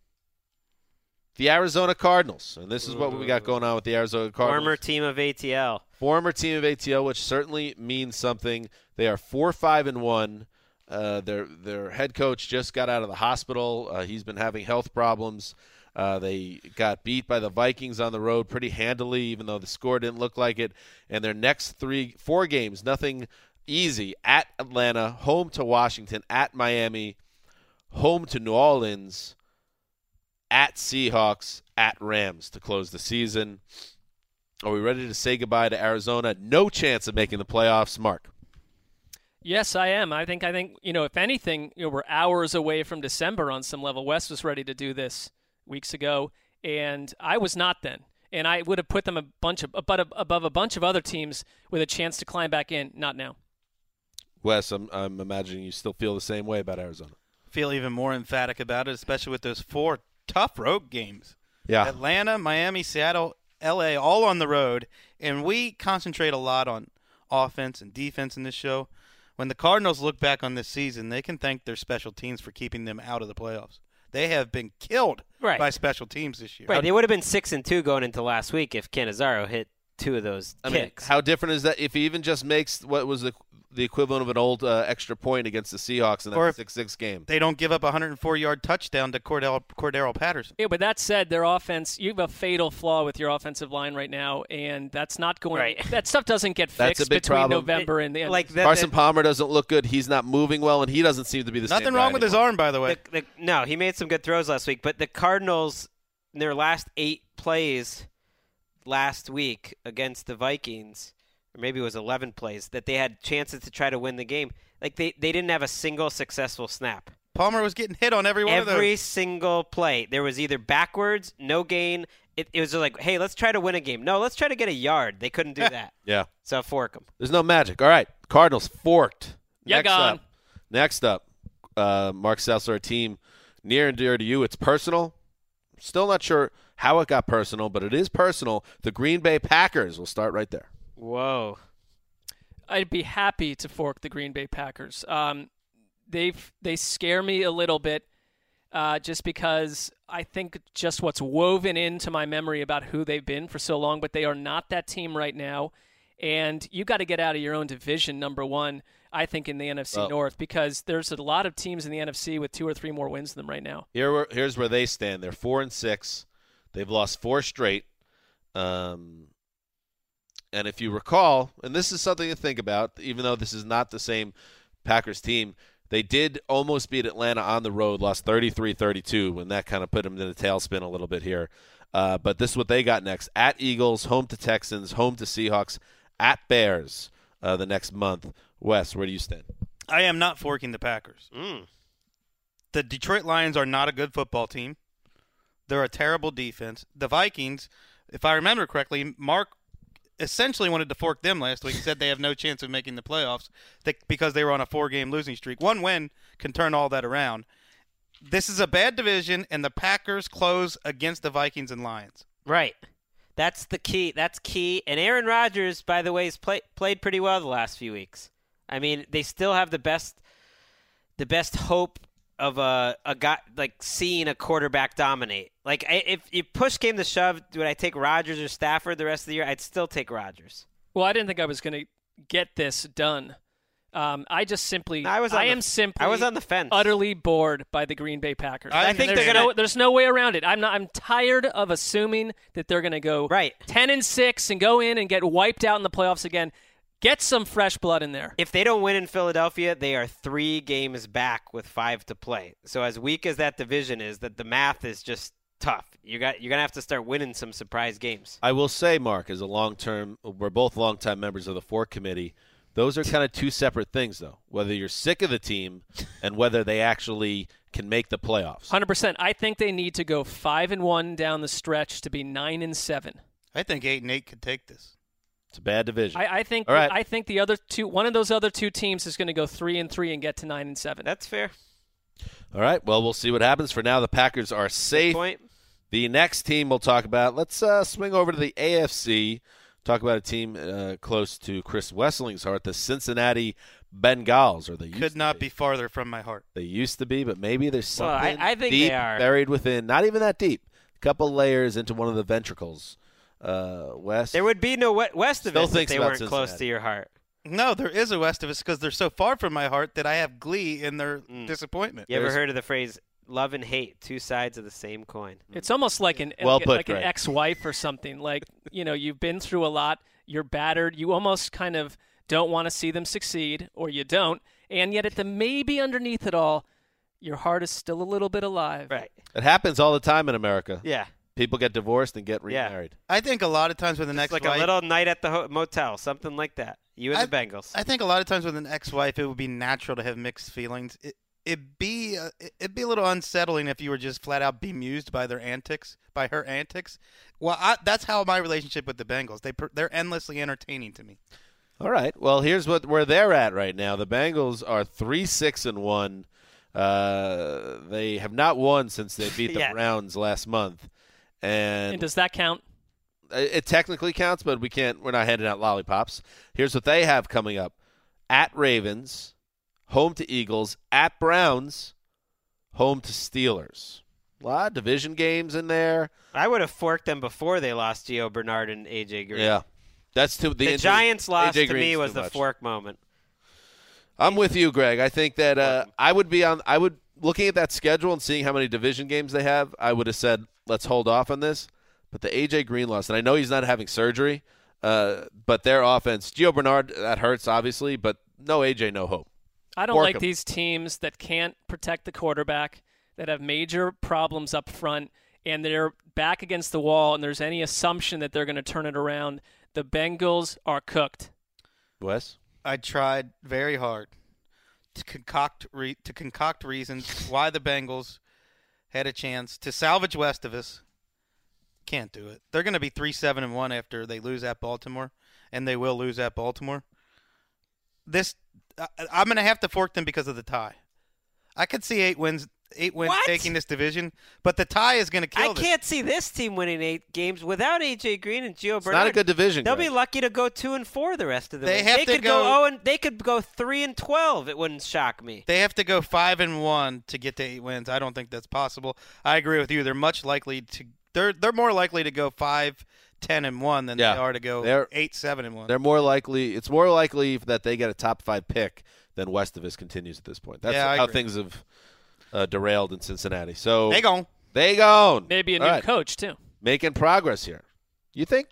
B: The Arizona Cardinals. And this is what we got going on with the Arizona Cardinals
D: Former team of ATL.
B: former team of ATL, which certainly means something. They are four five and one. Uh, their their head coach just got out of the hospital. Uh, he's been having health problems. Uh, they got beat by the Vikings on the road pretty handily, even though the score didn't look like it. And their next three, four games, nothing easy. At Atlanta, home to Washington, at Miami, home to New Orleans, at Seahawks, at Rams to close the season. Are we ready to say goodbye to Arizona? No chance of making the playoffs, Mark.
E: Yes, I am. I think I think you know if anything, you know, we're hours away from December on some level. West was ready to do this weeks ago, and I was not then. And I would have put them a bunch of above, above a bunch of other teams with a chance to climb back in. Not now.
B: Wes, I'm, I'm imagining you still feel the same way about Arizona.
C: Feel even more emphatic about it, especially with those four tough road games.
B: Yeah.
C: Atlanta, Miami, Seattle, LA, all on the road, and we concentrate a lot on offense and defense in this show. When the Cardinals look back on this season, they can thank their special teams for keeping them out of the playoffs. They have been killed
D: Right.
C: by special teams this year.
D: Right, they would have been six and two going into last week if Catanzaro hit two of those
B: I mean,
D: kicks.
B: how different is that if he even just makes what was the, the equivalent of an old uh, extra point against the Seahawks in that six-six game?
C: They don't give up a 104 yard touchdown to Cordell, Cordarrelle Patterson.
E: Yeah, but that said, their offense, you have a fatal flaw with your offensive line right now, and that's not going.
D: Right. [LAUGHS]
E: That stuff doesn't get
B: That's a
E: fixed
B: big
E: between
B: problem.
E: November and the end.
D: like that,
B: Carson
D: that-
B: Palmer doesn't look good. He's not moving well, and he doesn't seem to be the same
C: Nothing wrong with his arm, by the way.
D: the, the, no, he made some good throws last week, but the Cardinals, in their last eight plays last week against the Vikings, or maybe it was 11 plays, that they had chances to try to win the game. Like they, they didn't have a single successful snap.
C: Palmer was getting hit on every one of
D: Every single play, there was either backwards, no gain. It, it was like, hey, let's try to win a game. No, let's try to get a yard. They couldn't do that.
B: Yeah,
D: So fork them.
B: there's no magic. All right, Cardinals forked.
E: Yeah,
B: Next
E: gone.
B: up, next up, uh, Mark Sessler, a team near and dear to you. It's personal. Still not sure how it got personal, but it is personal. The Green Bay Packers. We'll start right there.
D: Whoa.
E: I'd be happy to fork the Green Bay Packers. Um, they they scare me a little bit, uh, just because I think just what's woven into my memory about who they've been for so long. But they are not that team right now, and you got to get out of your own division. Number one, I think in the NFC
B: Well-
E: North because there's a lot of teams in the NFC with two or three more wins than them right now.
B: Here, here's where they stand. They're four and six. They've lost four straight. Um, and if you recall, and this is something to think about, even though this is not the same Packers team, they did almost beat Atlanta on the road, lost 33-32, and that kind of put them in a tailspin a little bit here. Uh, but this is what they got next: at Eagles, home to Texans, home to Seahawks, at Bears uh, the next month. Wes, where do you stand?
C: I am not forking the Packers.
D: Mm.
C: The Detroit Lions are not a good football team. They're a terrible defense. The Vikings, if I remember correctly, Mark essentially wanted to fork them last week. Said they have no chance of making the playoffs because they were on a four-game losing streak. One win can turn all that around. This is a bad division, and the Packers close against the Vikings and Lions.
D: Right. That's the key. That's key. And Aaron Rodgers, by the way, has play, played pretty well the last few weeks. I mean, they still have the best, the best hope of a a guy like seeing a quarterback dominate. Like I, if you push came to shove, would I take Rodgers or Stafford the rest of the year? I'd still take Rodgers.
E: Well, I didn't think I was going to get this done. Um, I just simply,
D: I was
E: I
D: the-
E: am simply,
D: I was on the fence.
E: utterly bored by the Green Bay Packers.
C: I
E: And
C: think
E: there's
D: they're
E: no,
D: gonna-
E: there's no way around it. I'm not. I'm tired of assuming that they're going to go
D: Right.
E: ten and six and go in and get wiped out in the playoffs again. Get some fresh blood in there.
D: If they don't win in Philadelphia, they are three games back with five to play. So as weak as that division is, that the math is just tough. You got you're gonna have to start winning some surprise games.
B: I will say, Mark, as a long term, we're both longtime members of the Fork Committee. Those are kind of two separate things, though. Whether you're sick of the team and whether they actually can make the playoffs.
E: Hundred percent. I think they need to go five and one down the stretch to be nine and seven.
C: I think eight and eight could take this.
B: It's a bad division.
E: I, I think.
B: All right.
E: I think the other two, one of those other two teams is going to go three and three and get to nine and seven.
D: That's fair.
B: All right. Well, we'll see what happens. For now, the Packers are safe.
D: Point.
B: The next team we'll talk about. Let's uh, swing over to the AFC. Talk about a team uh, close to Chris Wesseling's heart, the Cincinnati Bengals, or they used
C: Could
B: to
C: not be farther from my heart.
B: They used to be, but maybe there's
D: Well, I-
B: something
D: I think
B: deep
D: they are.
B: buried within. Not even that deep. A couple layers into one of the ventricles. Uh, West.
D: There would be no West of
B: Still
D: us if they weren't close to your heart.
C: No, there is a West of us because they're so far from my heart that I have glee in their
D: Mm.
C: disappointment.
D: You ever
B: There's-
D: heard of the phrase "love and hate, two sides of the same coin"?
E: It's almost like an
B: Well
E: like,
B: put,
E: like an ex-wife or something. Like you know, you've been through a lot. You're battered. You almost kind of don't want to see them succeed, or you don't. And yet, at the maybe underneath it all, your heart is still a little bit alive.
D: Right.
B: It happens all the time in America.
D: Yeah.
B: People get divorced and get remarried.
D: Yeah.
B: remarried.
C: I think a lot of times with an
D: It's
C: ex
D: like
C: wife,
D: a little night at the ho- motel, something like that. You and the Bengals.
C: I think a lot of times with an ex-wife, it would be natural to have mixed feelings. It, it'd be uh, it'd be a little unsettling if you were just flat out bemused by their antics, by her antics. Well, I, that's how my relationship with the Bengals. They they're endlessly entertaining to me.
B: All right. Well, here's what where they're at right now. The Bengals are three six and one. Uh, they have not won since they beat the [LAUGHS]
E: Yeah.
B: Browns last month, and,
E: And does that count?
B: It it technically counts, but we can't. We're not handing out lollipops. Here's what they have coming up: at Ravens, home to Eagles, at Browns, home to Steelers. A lot of division games in there.
D: I would have forked them before they lost Gio Bernard and AJ Green.
B: Yeah, that's too. The,
D: The,
B: injury-
D: Giants loss
B: AJ
D: to me was the
B: much.
D: fork moment.
B: I'm with you, Greg. I think that uh, I would be on. I would looking at that schedule and seeing how many division games they have. I would have said let's hold off on this. But the AJ Green loss, and I know he's not having surgery, uh, but their offense, Gio Bernard, that hurts obviously, but no AJ, no hope.
E: I don't
B: like
E: like
B: 'em.
E: these teams that can't protect the quarterback, that have major problems up front, and they're back against the wall, and there's any assumption that they're going to turn it around. The Bengals are cooked.
B: Wes,
C: I tried very hard to concoct re- to concoct reasons why the Bengals had a chance to salvage west of us. Can't do it. They're going to be three seven and one after they lose at Baltimore, and they will lose at Baltimore. This I, I'm going to have to fork them because of the tie. I could see eight wins, eight wins
D: What?
C: taking this division, but the tie is going to kill
D: I
C: this.
D: can't see this team winning eight games without AJ Green and Gio
B: it's
D: Bernard.
B: not a good division.
D: They'll
B: Greg.
D: be lucky to go two and four the rest of the
C: They
D: way.
C: have
D: they
C: to
D: could
C: go-
D: oh and they could go three and twelve. It wouldn't shock me.
C: They have to go five and one to get to eight wins. I don't think that's possible. I agree with you. They're much likely to. They're they're more likely to go five, ten and one than
B: Yeah.
C: they are to go
B: They're-
C: eight, seven and one.
B: They're more likely. It's more likely that they get a top five pick than West of us continues at this point. That's
C: Yeah,
B: how
C: agree.
B: things have uh, derailed in Cincinnati. So
C: They gone.
B: They gone.
E: Maybe a new
B: All right.
E: coach too.
B: Making progress here. You think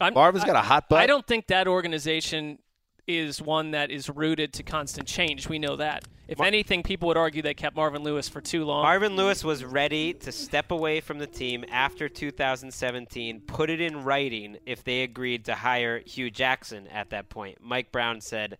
E: I'm,
B: Marvin's got a hot butt?
E: I don't think that organization is one that is rooted to constant change. We know that. If anything, people would argue they kept Marvin Lewis for too long.
D: Marvin Lewis was ready to step away from the team after 2017, put it in writing if they agreed to hire Hue Jackson at that point. Mike Brown said,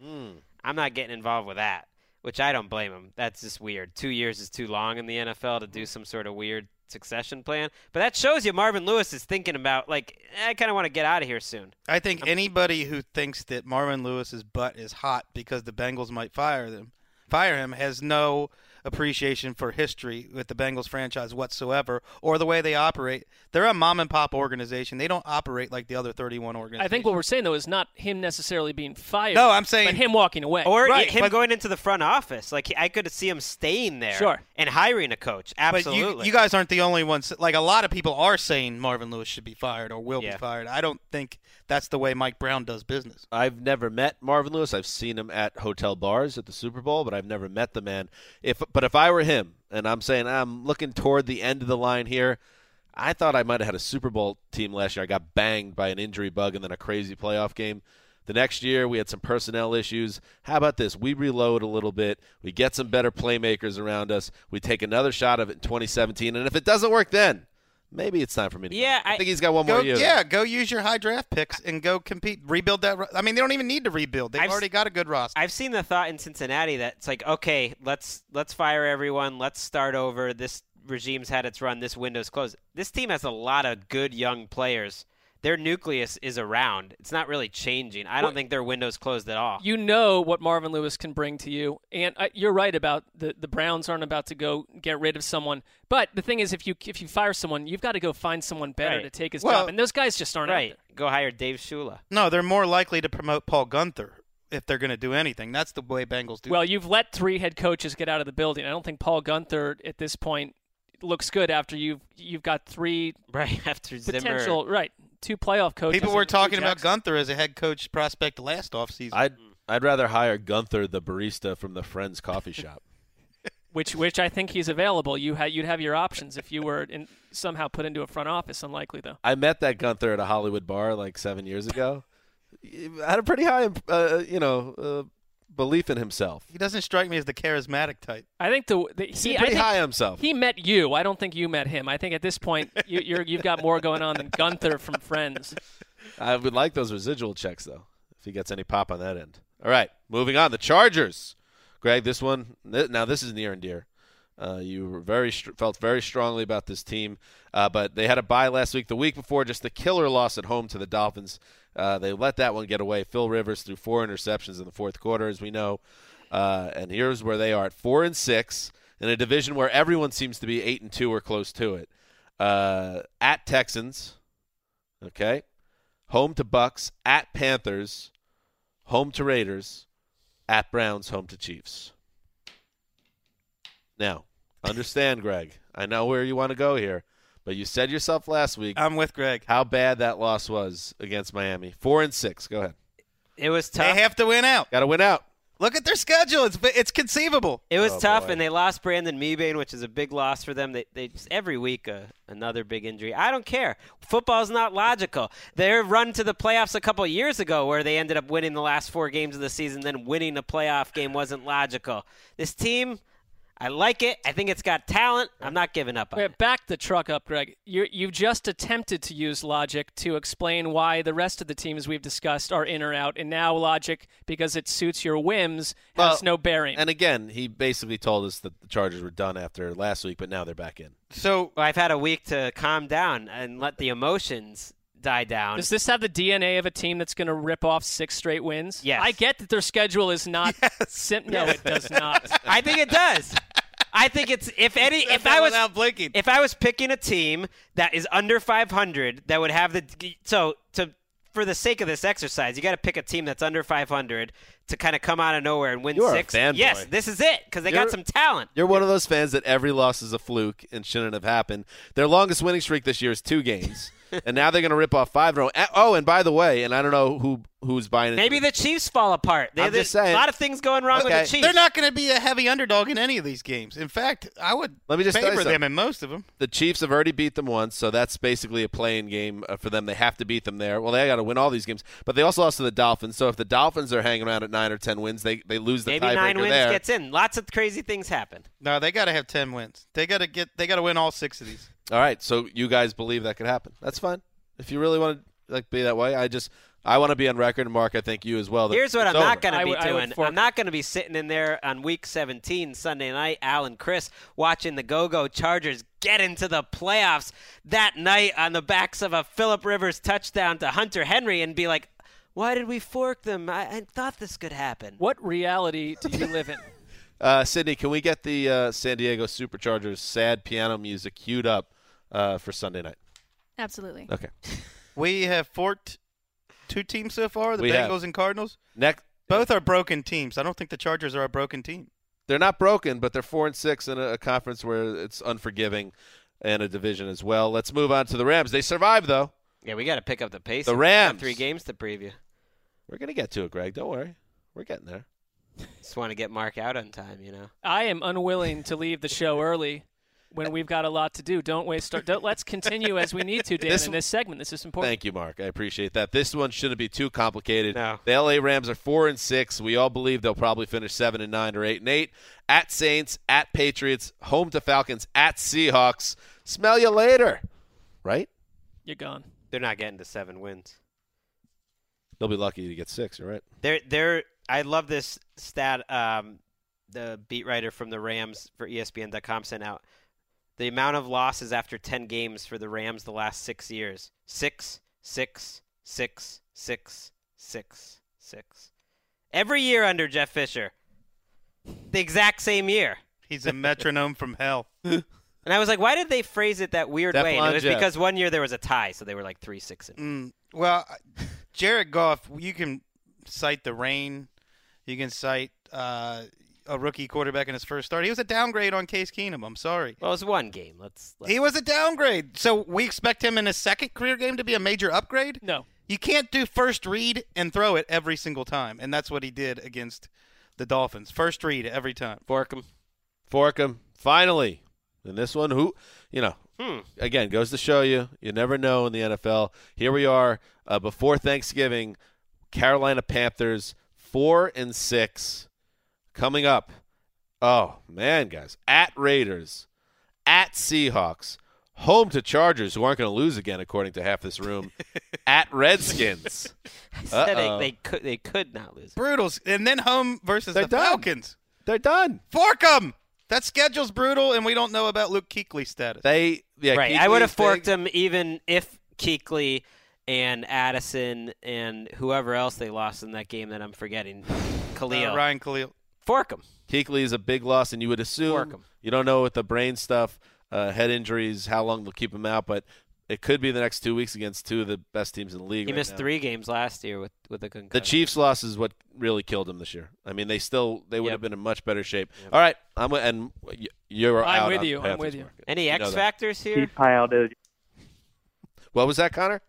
D: I'm not getting involved with that, which I don't blame him. That's just weird. Two years is too long in the NFL to do mm-hmm. some sort of weird succession plan. But that shows you Marvin Lewis is thinking about, like, eh, I kind of want to get out of here soon.
C: I think anybody who thinks that Marvin Lewis's butt is hot because the Bengals might fire them, fire him, has no appreciation for history with the Bengals franchise whatsoever or the way they operate. They're a mom and pop organization. They don't operate like the other 31 organizations.
E: I think what we're saying though is not him necessarily being fired.
C: No, I'm saying-
E: but him walking away.
D: Or
C: Right,
D: him
C: but-
D: going into the front office. Like, I could see him staying there
E: Sure.
D: And hiring a coach. Absolutely.
C: But you, you guys aren't the only ones. Like a lot of people are saying Marvin Lewis should be fired or will
D: Yeah.
C: be fired. I don't think that's the way Mike Brown does business.
B: I've never met Marvin Lewis. I've seen him at hotel bars at the Super Bowl, but I've never met the man. If but if I were him, and I'm saying I'm looking toward the end of the line here, I thought I might have had a Super Bowl team last year. I got banged by an injury bug and then a crazy playoff game. The next year we had some personnel issues. How about this? We reload a little bit. We get some better playmakers around us. We take another shot of it in 2017, and if it doesn't work then, maybe it's time for me to.
D: Yeah,
B: go. I,
D: I-
B: think he's got one
C: Go,
B: more year.
C: yeah, go use your high draft picks and go compete. Rebuild that. I mean, they don't even need to rebuild. They've
D: I've s-
C: already got a good roster.
D: I've seen the thought in Cincinnati that it's like, okay, let's let's fire everyone, let's start over. This regime's had its run, this window's closed. This team has a lot of good young players. Their nucleus is around. It's not really changing. I don't
E: Well-
D: think their window's closed at all.
E: you know what Marvin Lewis can bring to you, and uh, you're right about the the Browns aren't about to go get rid of someone. But the thing is, if you if you fire someone, you've got to go find someone better
D: Right.
E: to take his
C: Well-
E: job, and those guys just aren't out
D: right.
E: there.
D: Go hire Dave Shula.
C: no, they're more likely to promote Paul Guenther if they're going to do anything. That's the way Bengals do.
E: Well, you've let three head coaches get out of the building. I don't think Paul Guenther at this point looks good after you've you've got three
D: Right [LAUGHS] after Zimmer.
E: potential right two playoff coaches.
C: People were talking about Guenther as a head coach prospect last offseason.
B: I'd I'd rather hire Gunther, the barista from the Friends Coffee Shop. [LAUGHS]
E: which which I think he's available. You had you'd have your options if you were in, somehow put into a front office. Unlikely though.
B: I met that Gunther at a Hollywood bar like seven years ago. He had a pretty high, uh, you know, uh, belief in himself.
C: he doesn't strike me as the charismatic type.
E: I think the, the
B: He
E: he
B: seemed
E: I
B: pretty high on himself.
E: He met you. I don't think you met him. I think at this point [LAUGHS] you, you're you've got more going on than Gunther from Friends.
B: I would like those residual checks though, if he gets any pop on that end. All right, moving on. The Chargers, Greg. This one th- now this is near and dear. Uh, you very felt very strongly about this team, uh, but they had a bye last week. The week before, just the killer loss at home to the Dolphins. Uh, they let that one get away. Phil Rivers threw four interceptions in the fourth quarter, as we know. Uh, and here's where they are at four and six in a division where everyone seems to be eight and two or close to it. Uh, at Texans, Okay. Home to Bucks, at Panthers, home to Raiders, at Browns, home to Chiefs. Now, understand, Greg. I know where you want to go here, but you said yourself last week
C: I'm with Greg.
B: how bad that loss was against Miami. Four and six. Go ahead.
D: It was tough.
C: They have to win out.
B: Got to win out.
C: Look at their schedule. It's it's conceivable.
D: It was
B: Oh,
D: tough,
B: boy.
D: and they lost Brandon Mebane, which is a big loss for them. They, they just every week uh, another big injury. I don't care. Football's not logical. Their run to the playoffs a couple years ago, where they ended up winning the last four games of the season, then winning a playoff game wasn't logical. This team, I like it. I think it's got talent. I'm not giving up on
E: Wait,
D: it.
E: back the truck up, Greg. You you've just attempted to use logic to explain why the rest of the teams we've discussed are in or out, and now logic because it suits your whims has
B: Well,
E: no bearing.
B: And again, he basically told us that the Chargers were done after last week, but now they're back in.
C: So
D: Well, I've had a week to calm down and let the emotions die down.
E: Does this have the DNA of a team that's going to rip off six straight wins?
D: Yes.
E: I get that their schedule is not. [LAUGHS] Sim- no, it does not.
D: I think it does. I think it's if any if I was
C: without blinking.
D: if I was picking a team that is under 500 that would have the so to for the sake of this exercise, you got to pick a team that's under 500 to kind of come out of nowhere and win
B: You are a
D: six.
B: fanboy.
D: Yes, this is it because they got
B: You're-
D: some talent.
B: You're one of those fans that every loss is a fluke and shouldn't have happened. Their longest winning streak this year is two games, and now they're going to rip off five in a row. Oh, and by the way, and I don't know who who's buying it.
D: Maybe the Chiefs fall apart. They,
B: I'm just saying,
D: a lot of things going wrong
B: okay.
D: with the Chiefs.
C: They're not going to be a heavy underdog in any of these games. In fact, I would
B: Let me just tell
C: favor them
B: something.
C: in most of them.
B: the Chiefs have already beat them once, so that's basically a playing game uh, for them. They have to beat them there. Well, they got to win all these games, but they also lost to the Dolphins. So if the Dolphins are hanging around at nine or ten wins, they they lose the
D: Maybe
B: tiebreaker
D: nine wins
B: there.
D: gets in. Lots of crazy things happen.
C: No, they got to have ten wins. They got to get. They got to win all six of these.
B: All right, so you guys believe that could happen? That's fine. If you really want to like be that way, I just I want to be on record, Mark, I think you as well.
D: Here's what I'm not going to be
E: I would
D: doing.
E: fork-
D: I'm not going to be sitting in there on week 17 Sunday night, Al and Chris, watching the Go-Go Chargers get into the playoffs that night on the backs of a Philip Rivers touchdown to Hunter Henry and be like, why did we fork them? I, I thought this could happen.
E: What reality do you live in? [LAUGHS]
B: Uh, Sydney, can we get the uh, San Diego Superchargers sad piano music queued up uh, for Sunday night?
H: Absolutely.
B: Okay. [LAUGHS]
C: We have forked two teams so far: the
B: We have.
C: Bengals and Cardinals.
B: Next,
C: Both are broken teams. I don't think the Chargers are a broken team.
B: they're not broken, but they're four and six in a, a conference where it's unforgiving, and a division as well. Let's move on to the Rams. They survived though.
D: Yeah, we got to pick up the pace.
B: The
D: We've got
B: Rams.
D: three games to preview.
B: We're gonna get to it, Greg. Don't worry. We're getting there.
D: Just want to get Mark out on time, you know.
E: I am unwilling to leave the show early when we've got a lot to do. Don't waste. Our, don't, let's continue as we need to, [LAUGHS] Dan.
B: This-
E: in this segment, this is important.
B: Thank you, Mark. I appreciate that. This one shouldn't be too complicated.
D: No.
B: The LA Rams are four and six. We all believe they'll probably finish seven and nine or eight and eight. At Saints, at Patriots, home to Falcons, at Seahawks. Smell you later. Right?
E: You're gone.
D: They're not getting to seven wins.
B: They'll be lucky to get six. You're right.
D: They're they're. I love this stat. Um, the beat writer from the Rams for ESPN.com sent out. The amount of losses after ten games for the Rams the last six years: six, six, six, six, six, six. Every year under Jeff Fisher. The exact same year.
C: He's a metronome from hell. [LAUGHS]
D: And I was like, why did they phrase it that weird way? And it was
B: Jeff.
D: because one year there was a tie, so they were like three, six, and
C: Mm, well, Jared Goff, you can cite the rain. You can cite uh, a rookie quarterback in his first start. He was a downgrade on Case Keenum. I'm sorry.
D: well, it was one game. Let's. let's
C: He was a downgrade. So we expect him in his second career game to be a major upgrade?
E: No.
C: You can't do first read and throw it every single time. And that's what he did against the Dolphins. First read every time.
D: fork 'em.
B: Fork 'em. Finally. And this one, who, you know,
D: Hmm.
B: again, goes to show you, you never know in the NFL. Here we are uh, before Thanksgiving. Carolina Panthers, four and six. Coming up. Oh, man, guys. At Raiders, at Seahawks, home to Chargers, who aren't going to lose again, according to half this room, [LAUGHS] at Redskins. [LAUGHS]
D: I said they, they could they could not lose.
C: Brutals. And then home versus
B: They're
C: the
B: done.
C: Falcons.
B: They're done.
C: Fork 'em! That schedule's brutal, and we don't know about Luke Kuechly's status.
B: They, yeah,
D: right.
B: Kuechly's
D: I would have
B: big.
D: forked him even if Kuechly and Addison and whoever else they lost in that game that I'm forgetting, Kalil.
C: Uh, Ryan Kalil.
D: Fork him.
B: Kuechly is a big loss, and you would assume
D: Fork 'em.
B: you don't know with the brain stuff, uh, head injuries, how long they'll keep him out. But it could be the next two weeks against two of the best teams in the league.
D: He
B: right
D: missed
B: now.
D: three games last year with with a concussion.
B: The Chiefs' loss is what really killed him this year. I mean, they still they would
D: Yep.
B: have been in much better shape. All right, I'm and you're
E: I'm
B: out
E: with
B: on
E: you. I'm with you.
B: market.
D: Any
B: You know
D: X
B: that.
D: factors here?
K: Keep Pyle Doge.
B: What was that, Connor?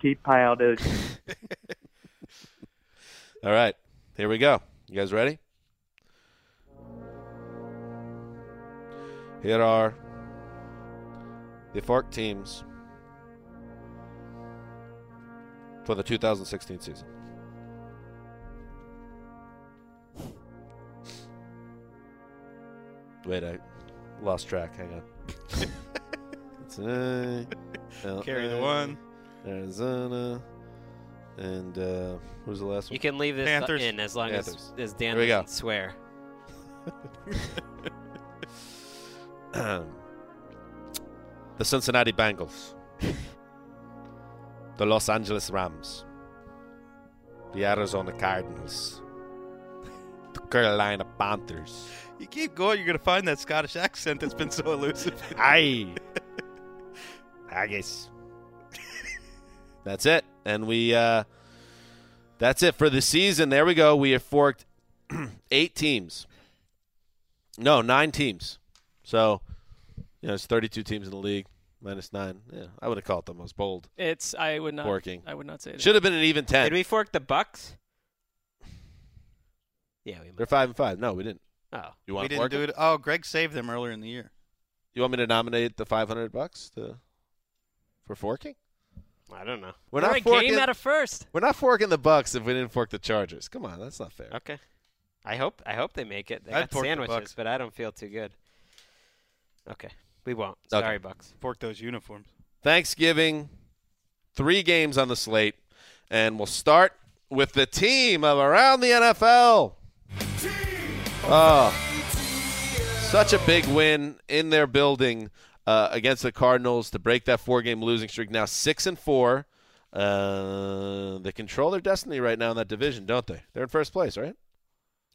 K: Keep Pyle Doge. [LAUGHS]
B: All right, here we go. You guys ready? Here are the Fork teams for the 2016 season. Wait, I lost track. Hang on. [LAUGHS] Cincinnati,
C: Carry the one.
B: Arizona, and uh, who's the last one?
D: You can leave this
C: Panthers.
D: in as long as,
B: Panthers.
D: as Dan
B: Here we go.
D: doesn't swear. [LAUGHS]
B: the Cincinnati Bengals, the Los Angeles Rams, the Arizona Cardinals, the Carolina Panthers.
C: You keep going, you're gonna find that Scottish accent that's been so elusive.
B: Aye. [LAUGHS] Haggis. That's it. And we uh that's it for the season. There we go. We have forked [CLEARS THROAT] eight teams. No, nine teams. So you know, it's thirty two teams in the league. Minus nine. Yeah. I would have called them. I was bold.
E: It's I would not.
B: Forking.
E: I would not say that.
B: Should have been an even ten.
D: Did we fork the Bucks? Yeah, we
B: They're five and five. No, we didn't.
D: Oh.
B: You
C: we
B: want to
C: didn't
B: fork
C: do
B: it?
C: it. Oh, Greg saved them earlier in the year.
B: You want me to nominate the five hundred bucks to for forking?
D: I don't know.
B: We're
E: They're
B: not
E: a
B: forking.
E: game out of first.
B: We're not forking the Bucks if we didn't fork the Chargers. Come on, that's not fair.
D: Okay. I hope I hope they make it. They
C: I'd
D: got
C: fork the
D: sandwiches,
C: Bucks.
D: but I don't feel too good. Okay. We won't.
B: Okay.
D: Sorry, Bucks.
C: Fork those uniforms.
B: Thanksgiving, three games on the slate, and we'll start with the team of around the NFL. Oh, ah. such a big win in their building uh, against the Cardinals to break that four-game losing streak. Now six and four. Uh, they control their destiny right now in that division, don't they? They're in first place, right?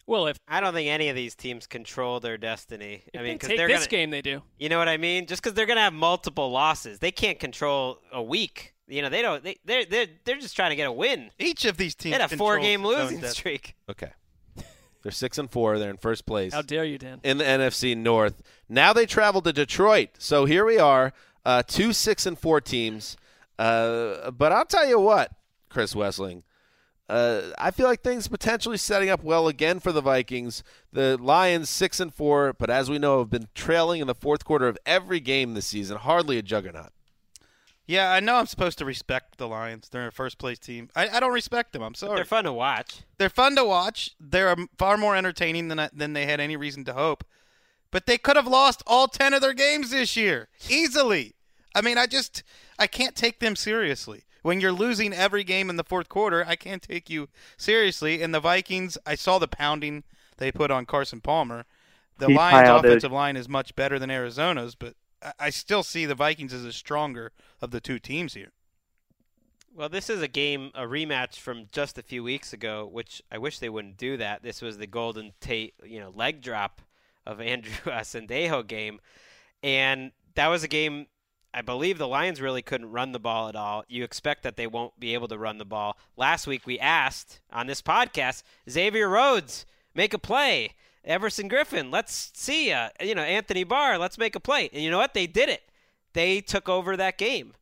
E: Well, if
D: I don't think any of these teams control their destiny.
E: if
D: I mean, because
E: take
D: they're
E: this
D: gonna,
E: game, they do.
D: You know what I mean? Just because they're going to have multiple losses, they can't control a week. You know, they don't. They they're they're, they're just trying to get a win.
C: Each of these teams
D: had a four-game losing streak.
B: Okay. They're six and four. They're in first place.
E: How dare you, Dan?
B: in the NFC North. Now they travel to Detroit. So here we are, uh, two six and four teams. Uh, but I'll tell you what, Chris Wesseling, uh, I feel like things potentially setting up well again for the Vikings. The Lions six and four, but as we know, have been trailing in the fourth quarter of every game this season. Hardly a juggernaut.
C: Yeah, I know I'm supposed to respect the Lions. They're a first place team. I, I don't respect them. I'm sorry.
D: They're fun to watch.
C: They're fun to watch. They're um, far more entertaining than than they had any reason to hope. But they could have lost all 10 of their games this year easily. I mean, I just I can't take them seriously. When you're losing every game in the fourth quarter, I can't take you seriously. And the Vikings, I saw the pounding they put on Carson Palmer. The
K: Keep
C: Lions'
K: piled, dude.
C: offensive line is much better than Arizona's, but I, still see the Vikings as the stronger of the two teams here.
D: Well, this is a game, a rematch from just a few weeks ago, which I wish they wouldn't do that. This was the Golden Tate, you know, leg drop of [LAUGHS] Andrew uh, Sendejo game, and that was a game. I believe the Lions really couldn't run the ball at all. You expect that they won't be able to run the ball. Last week we asked on this podcast, Xavier Rhodes, make a play. Everson Griffen, let's see. You know, Anthony Barr, let's make a play. And you know what? They did it. They took over that game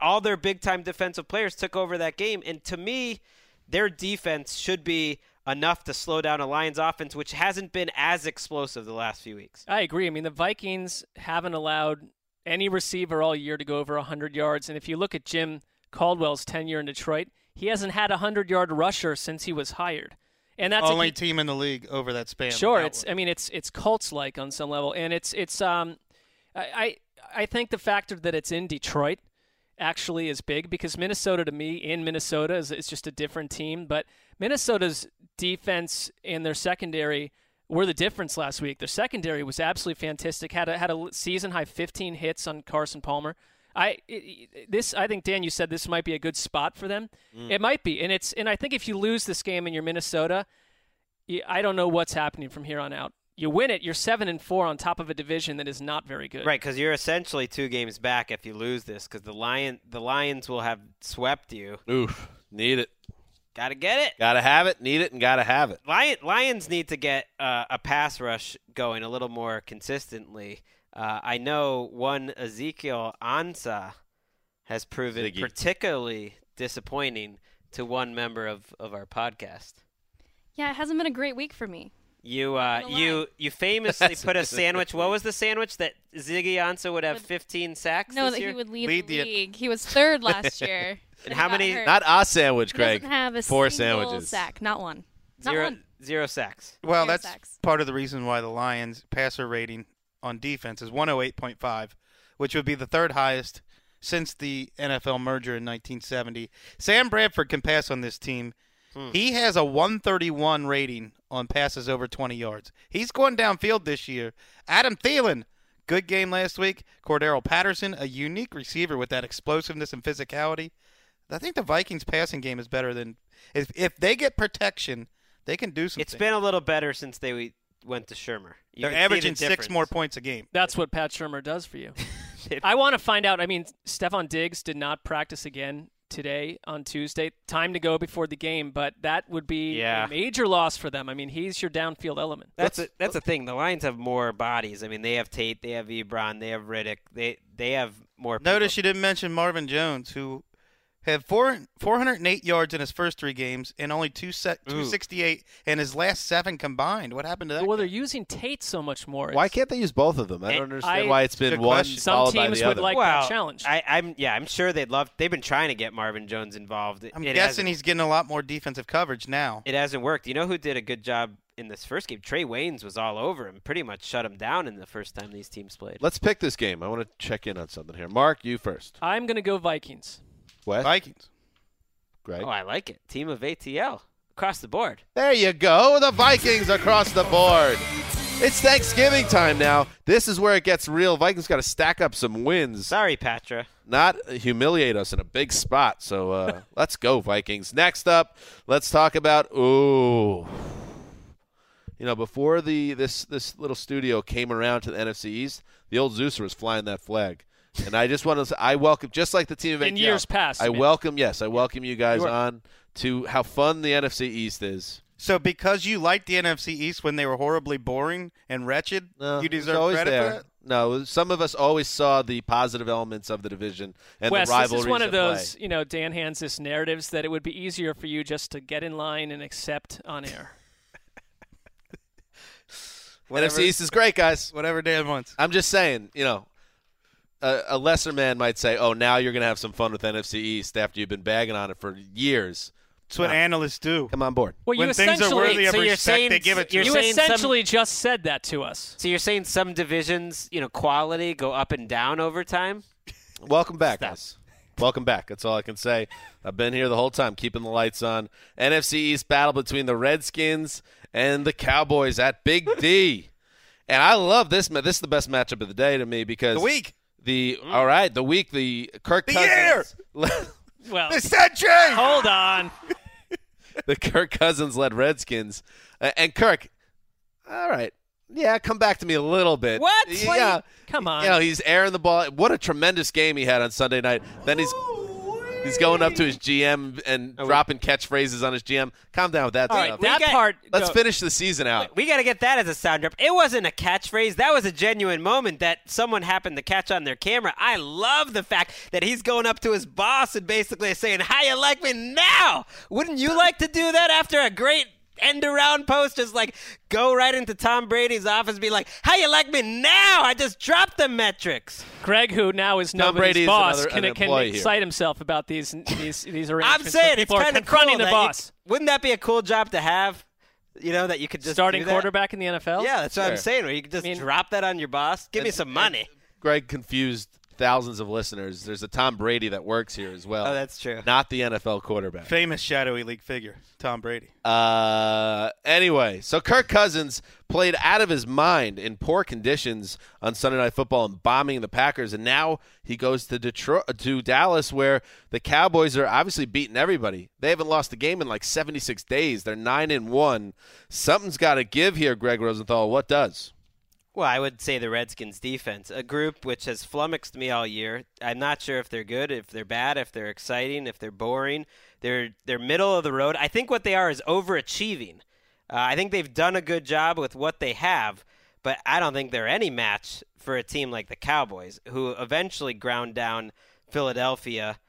D: all their big time defensive players took over that game. And to me, their defense should be enough to slow down a Lions offense, which hasn't been as explosive the last few weeks.
E: I agree. I mean, the Vikings haven't allowed any receiver all year to go over 100 yards. And if you look at Jim Caldwell's tenure in Detroit, he hasn't had a 100 yard rusher since he was hired. And that's a
C: only
E: key-
C: team in the league over that span.
E: Sure,
C: without
E: it's. I mean, it's it's Colts like on some level, and it's it's. Um, I I I think the factor that it's in Detroit actually is big because Minnesota to me in Minnesota is is just a different team, but Minnesota's defense and their secondary were the difference last week. Their secondary was absolutely fantastic. Had a had a season high 15 hits on Carson Palmer. I this I think Dan you said this might be a good spot for them.
L: Mm.
E: It might be, and it's and I think if you lose this game and you're Minnesota, I don't know what's happening from here on out. You win it, you're seven and four on top of a division that is not very good.
D: Right, because you're essentially two games back if you lose this, because the lion the Lions will have swept you.
B: Oof, need it.
D: Got to get it.
B: Gotta have it, need it, and gotta have it.
D: Lion, Lions need to get uh, a pass rush going a little more consistently. Uh, I know one Ezekiel Ansah has proven
B: Ziggy.
D: particularly disappointing to one member of, of our podcast.
H: Yeah, it hasn't been a great week for me.
D: You uh, you you famously [LAUGHS] put a sandwich. What was the sandwich that Ziggy Ansah would have 15 sacks
H: No,
D: this
H: that
D: year?
H: he would lead,
B: Lead
H: the
B: the-
H: league. He was third last [LAUGHS] year.
D: And how many-
H: hurt.
B: Not a sandwich, Craig.
H: doesn't have a
B: Four sandwiches.
H: sack. Not one. Not
D: Zero,
H: one.
D: zero sacks.
C: Well,
H: Zero
C: that's
H: sacks.
C: part of the reason why the Lions passer rating on defense is 108.5, which would be the third highest since the NFL merger in 1970. Sam Bradford can pass on this team.
D: Hmm.
C: He has a 131 rating on passes over 20 yards. He's going downfield this year. Adam Thielen, good game last week. Cordarrelle Patterson, a unique receiver with that explosiveness and physicality. I think the Vikings passing game is better than if if they get protection, they can do something.
D: It's been a little better since they went to Shurmur. You
C: They're
D: can see the
C: averaging six more points a game.
E: That's what Pat Shurmur does for you. [LAUGHS] I want to find out. I mean, Stefon Diggs did not practice again today on Tuesday. Time to go before the game, but that would be
D: Yeah.
E: a major loss for them. I mean, he's your downfield element.
D: That's a, that's the thing. The Lions have more bodies. I mean, they have Tate, they have Ebron, they have Riddick. They they have more.
C: Notice
D: people.
C: you didn't mention Marvin Jones, who had four, 408 yards in his first three games and only two set, 268 in his last seven combined. What happened to that?
E: Well,
C: guy?
E: they're using Tate so much more.
B: Why can't they use both of them? I
D: I-
B: don't understand
E: I-
B: why it's been
C: Good
B: one
C: question.
E: Some
B: followed by
E: teams
B: the
E: would
B: other.
E: like
D: well,
E: that challenge.
D: I, I'm yeah, I'm sure they'd love. They've been trying to get Marvin Jones involved.
C: I'm
D: it
C: guessing
D: hasn't-
C: he's getting a lot more defensive coverage now.
D: it hasn't worked. You know who did a good job in this first game? Trae Waynes was all over him, pretty much shut him down in the first time these teams played.
B: Let's pick this game. I want to check in on something here. Mark, you first.
E: I'm going to go Vikings.
B: Wes,
C: Vikings.
B: Great.
D: Oh, I like it. Team of ATL across the board.
B: There you go. The Vikings across the board. It's Thanksgiving time now. This is where it gets real. Vikings got to stack up some wins,
D: Sorry, Patra.
B: not humiliate us in a big spot. So uh, [LAUGHS] let's go, Vikings. Next up, let's talk about ooh. You know, before the this this little studio came around to the NFC East, the old Zeuser was flying that flag. And I just want to say, I welcome, just like the team of
E: In
B: ATL,
E: years past,
B: I
E: you mean.
B: welcome, yes, I welcome you guys
C: You are-
B: on to how fun the NFC East is.
C: So because you liked the NFC East when they were horribly boring and wretched,
B: No,
C: you
B: it's
C: deserve
B: always
C: credit
B: there.
C: for that?
B: No, some of us always saw the positive elements of the division and
E: Wes,
B: the rivalries
E: this is one of those,
B: play.
E: you know, Dan Hanzus narratives that it would be easier for you just to get in line and accept on air. [LAUGHS]
B: NFC East is great, guys.
C: Whatever Dan wants.
B: I'm just saying, you know, a, a lesser man might say, "Oh, now you're going to have some fun with NFC East after you've been bagging on it for years."
C: That's what
B: No.
C: analysts do.
B: Come on board.
E: Well, you
C: when things are worthy of
D: so
C: respect,
D: saying-
C: they give it to
D: you're
E: you
D: saying some-
E: essentially just said that to us.
D: So you're saying some divisions, you know, quality go up and down over time?
B: Welcome back, guys. Welcome back. That's all I can say. I've been here the whole time, keeping the lights on. NFC East battle between the Redskins and the Cowboys at Big D. And I love this. This is the best matchup of the day to me because
C: The week.
B: The all right, the week, the Kirk
C: The
B: Cousins, [LAUGHS]
E: Well,
C: The century!
E: hold on. [LAUGHS]
B: the Kirk Cousins led Redskins, uh, and Kirk. All right, yeah, come back to me a little bit.
E: What?
B: Yeah,
E: Come on.
B: You know, he's airing the ball. What a tremendous game he had on Sunday night. Then he's he's going up to his GM and oh. dropping catchphrases on his GM. Calm down with that
E: All
B: stuff.
E: right, that
D: got-
E: part.
B: Let's
E: go.
B: finish the season out.
D: We got to get that as a sound drop. It wasn't a catchphrase. That was a genuine moment that someone happened to catch on their camera. I love the fact that he's going up to his boss and basically saying, How you like me now? Wouldn't you like to do that after a great end around post? Just like go right into Tom Brady's office and be like, How you like me now? I just dropped the metrics.
E: Greg, who now is
B: Tom
E: nobody's
B: Brady
E: boss,
B: another-
E: can, can
B: employee here.
E: excite himself about these these these arrangements.
D: I'm
E: saying
D: it's kind of
E: confronting
D: cool
E: the
D: that
E: boss.
D: You, wouldn't that be a cool job to have? You know that you could just
E: Starting
D: do that?
E: quarterback in the NFL.
D: Yeah, that's what
B: Sure.
D: I'm saying. Where you could just
E: I mean-
D: drop that on your boss. Give me some money.
B: Greg confused thousands of listeners. There's a Tom Brady that works here as well.
D: Oh, that's true.
B: Not the NFL quarterback.
C: Famous shadowy league figure, Tom Brady.
B: Uh, Anyway, so Kirk Cousins played out of his mind in poor conditions on Sunday Night Football and bombing the Packers, and now he goes to Detroit, to Dallas, where the Cowboys are obviously beating everybody. They haven't lost a game in like 76 days. They're nine and one. Something's got to give here, Greg Rosenthal. What does?
D: Well, I would say the Redskins defense, a group which has flummoxed me all year. I'm not sure if they're good, if they're bad, if they're exciting, if they're boring. They're they're middle of the road. I think what they are is overachieving. Uh, I think they've done a good job with what they have, but I don't think they're any match for a team like the Cowboys, who eventually ground down Philadelphia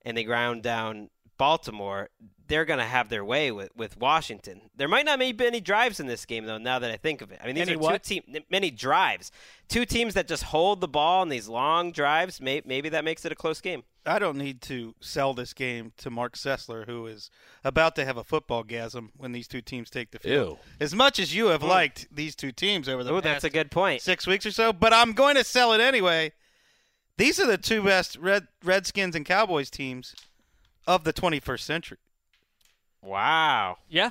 D: and they ground down Baltimore. They're going to have their way with, with Washington. There might not be any drives in this game, though, now that I think of it. I mean, these
E: Any
D: are
E: what?
D: two team, many drives. Two teams that just hold the ball in these long drives. May, maybe that makes it a close game.
C: I don't need to sell this game to Mark Sessler, who is about to have a football gasm when these two teams take the field.
B: Ew.
C: As much as you have mm. liked these two teams over the
D: Oh,
C: past
D: that's a good point.
C: six weeks or so, but I'm going to sell it anyway. These are the two best Red Redskins and Cowboys teams of the 21st century,
D: Wow.
E: Yeah.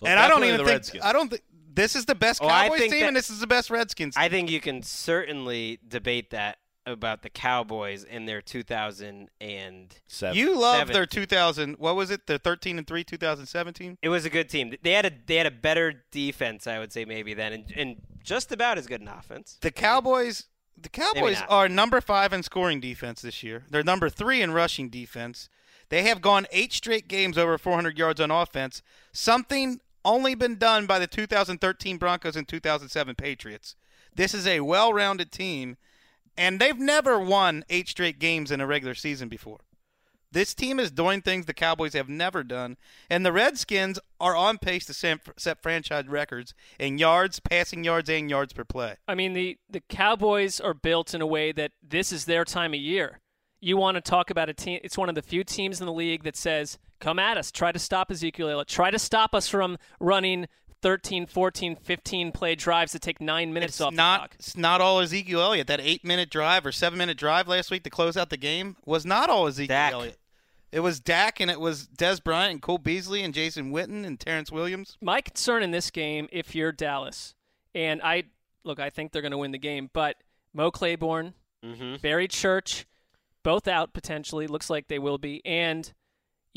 B: Well,
C: and I don't even think
B: Redskins.
C: I don't think this is the best
D: Oh,
C: Cowboys
D: think
C: team,
D: that-
C: and this is the best Redskins.
D: I think you can certainly debate that about the Cowboys in their 2000 and
B: Seven.
C: you love
D: Seven.
C: their 2000. What was it? The 13 and three 2017.
D: it was a good team. They had a they had a better defense, I would say maybe then, and, and just about as good an offense.
C: The Cowboys, the Cowboys are number five in scoring defense this year. They're number three in rushing defense. They have gone eight straight games over 400 yards on offense. Something only been done by the 2013 Broncos and 2007 Patriots. This is a well-rounded team, and they've never won eight straight games in a regular season before. This team is doing things the Cowboys have never done, and the Redskins are on pace to set franchise records in yards, passing yards, and yards per play.
E: I mean, the, the Cowboys are built in a way that this is their time of year. You want to talk about a team, it's one of the few teams in the league that says, come at us, try to stop Ezekiel Elliott, try to stop us from running 13, 14, 15 play drives that take nine minutes
C: It's
E: off
C: not.
E: the clock.
C: It's not all Ezekiel Elliott. That eight-minute drive or seven-minute drive last week to close out the game was not all Ezekiel
D: Dak.
C: Elliott. It was Dak, and it was Dez Bryant, and Cole Beasley, and Jason Witten, and Terrance Williams.
E: My concern in this game, if you're Dallas, and I look, I think they're going to win the game, but Mo Claiborne,
D: Mm-hmm.
E: Barry Church, both out potentially. Looks like they will be. And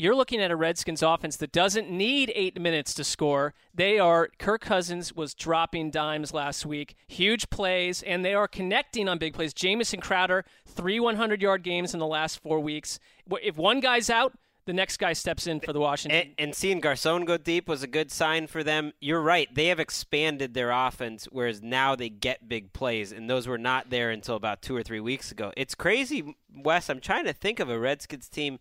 E: you're looking at a Redskins offense that doesn't need eight minutes to score. They are, Kirk Cousins was dropping dimes last week, huge plays, and they are connecting on big plays. Jamison Crowder, three 100 yard games in the last four weeks. If one guy's out, the next guy steps in for the Washington.
D: And, and seeing Garcon go deep was a good sign for them. You're right; they have expanded their offense, whereas now they get big plays, and those were not there until about two or three weeks ago. It's crazy, Wes. I'm trying to think of a Redskins team.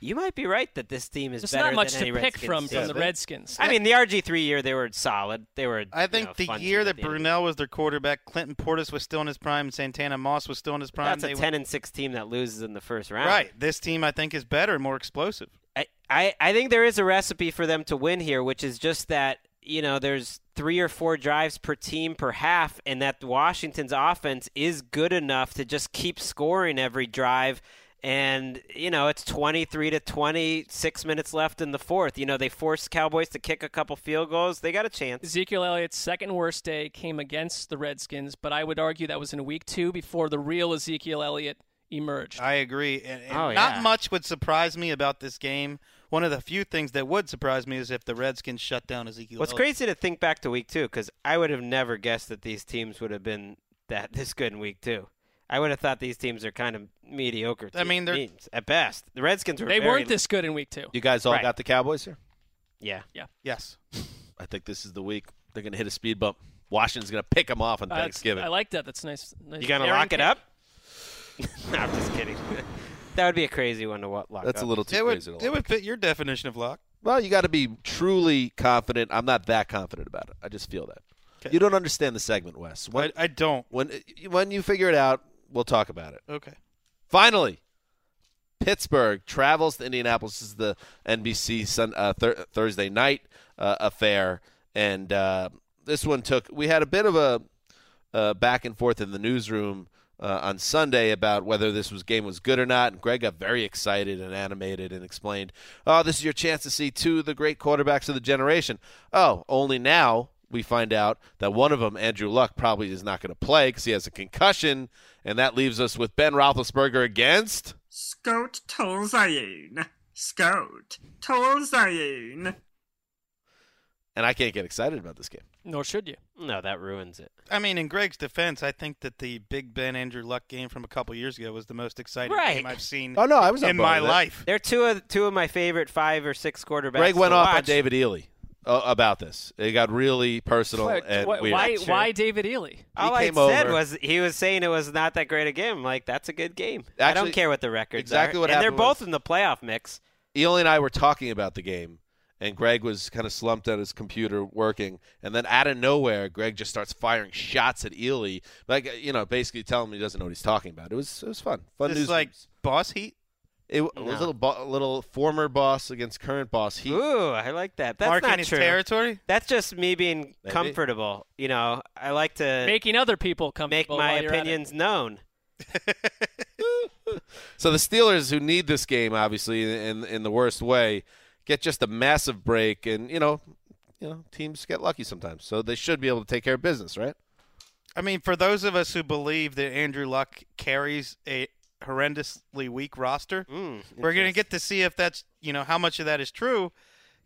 D: You might be right that this team is
E: There's
D: better
E: not much
D: than
E: to
D: any
E: pick
D: Redskins
E: from
D: team.
E: from the Redskins.
D: I mean, the RG three year they were solid. They were.
C: I
D: you
C: think
D: know,
C: the year that
D: at the end of the
C: Brunell was their quarterback, Clinton Portis was still in his prime, and Santana Moss was still in his prime.
D: That's
C: they
D: a
C: went-
D: ten and six team that loses in the first round.
C: Right. This team, I think, is better, and more explosive.
D: I, I, I think there is a recipe for them to win here, which is just that, you know, there's three or four drives per team per half, and that Washington's offense is good enough to just keep scoring every drive. And, you know, it's 23 to 20, six minutes left in the fourth. You know, they forced Cowboys to kick a couple field goals. They got a chance.
E: Ezekiel Elliott's second worst day came against the Redskins, but I would argue that was in week two before the real Ezekiel Elliott emerged.
C: I agree. And, and
D: Oh,
C: not much would surprise me about this game. One of the few things that would surprise me is if the Redskins shut down Ezekiel.
D: Well, it's
C: Elliott.
D: crazy to think back to week two because I would have never guessed that these teams would have been that this good in week two. I would have thought these teams are kind of mediocre.
C: I mean, they're-
D: teams at best. The Redskins were.
E: they
D: very-
E: weren't this good in week two.
B: You guys all
D: Right.
B: got the Cowboys here?
D: Yeah. Yeah.
C: Yes.
B: I think this is the week they're going to hit a speed bump. Washington's going to pick them off on
E: Uh, that's-
B: Thanksgiving.
E: I like that. That's nice. nice.
D: You gonna
E: Aaron
D: lock it
E: Ca-
D: up? [LAUGHS] no, I'm just kidding. that would be a crazy one to wa- lock
B: That's
D: up.
B: a little too
C: It would,
B: crazy. to
C: it
B: lock.
C: would fit your definition of lock.
B: Well, you got to be truly confident. I'm not that confident about it. I just feel that. You don't understand the segment, Wes. When,
C: I, I don't.
B: when when you figure it out, we'll talk about it.
C: Okay.
B: Finally, Pittsburgh travels to Indianapolis. This is the NBC sun, uh, thir- Thursday night uh, affair, and uh, this one took. We had a bit of a uh, back and forth in the newsroom uh, on Sunday about whether this was game was good or not, and Greg got very excited and animated and explained, "Oh, this is your chance to see two of the great quarterbacks of the generation." Oh, only now we find out that one of them, Andrew Luck, probably is not going to play because he has a concussion, and that leaves us with Ben Roethlisberger against.
I: Scout Tolzayin. Scout Tolzayin.
B: And I can't get excited about this game.
E: Nor should you.
D: No, that ruins it.
C: I mean, in Greg's defense, I think that the Big Ben Andrew Luck game from a couple years ago was the most exciting
D: Right.
C: game I've seen
B: Oh no, I was on
C: in my life.
D: They're two of two of my favorite five or six quarterbacks.
B: Greg went
D: to
B: off on. David Ely uh, about this. It got really personal
E: Wait,
B: and
E: wh-
B: weird.
E: why,
D: Sure.
E: why David Ely?
D: All I
B: came
D: said
B: over-
D: was he was saying it was not that great a game. I'm like, that's a good game. I don't care what the records
B: exactly
D: are.
B: what
D: and they're both in the playoff mix.
B: Ely and I were talking about the game, and Greg was kind of slumped at his computer working, and then out of nowhere, Greg just starts firing shots at Ely, like you know, basically telling him he doesn't know what he's talking about. It was it was fun, fun
C: This
B: news.
C: is like boss heat.
B: It, w- was a little, bo- little former boss against current boss. He
D: Ooh, I like that. That's
C: Marking
D: not
C: his
D: true.
C: territory.
D: That's just me being
B: Maybe.
D: comfortable. You know, I like to
E: Making other people comfortable.
D: make my
E: while you're at it.
D: opinions known. [LAUGHS]
B: So the Steelers, who need this game, obviously in in the worst way, get just a massive break, and you know, you know, teams get lucky sometimes, so they should be able to take care of business, right?
C: I mean, for those of us who believe that Andrew Luck carries a horrendously weak roster,
D: Mm,
C: we're going to get to see if that's you know how much of that is true.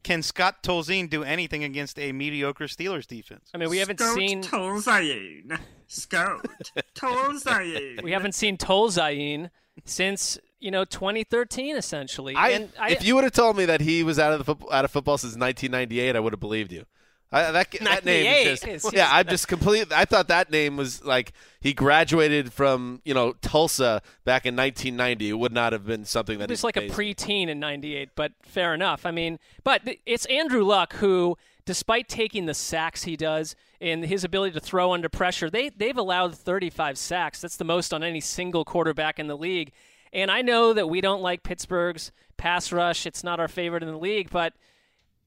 C: Can Scott Tolzien do anything against a mediocre Steelers defense?
E: I mean, we haven't
I: Scout
E: seen
I: Tolzayin. Scott [LAUGHS] Tolzayin.
E: we haven't seen Tolzayin since you know 2013, essentially.
B: I,
E: and I,
B: if you would have told me that he was out of the football, out of football since 1998, I would have believed you. I, that that name is just yeah. I'm just complete. I thought that name was like he graduated from you know Tulsa back in 1990. It would not have been something that
E: He was like a preteen in '98, but fair enough. I mean, but it's Andrew Luck who, despite taking the sacks he does and his ability to throw under pressure, they they've allowed 35 sacks. That's the most on any single quarterback in the league. And I know that we don't like Pittsburgh's pass rush; it's not our favorite in the league, but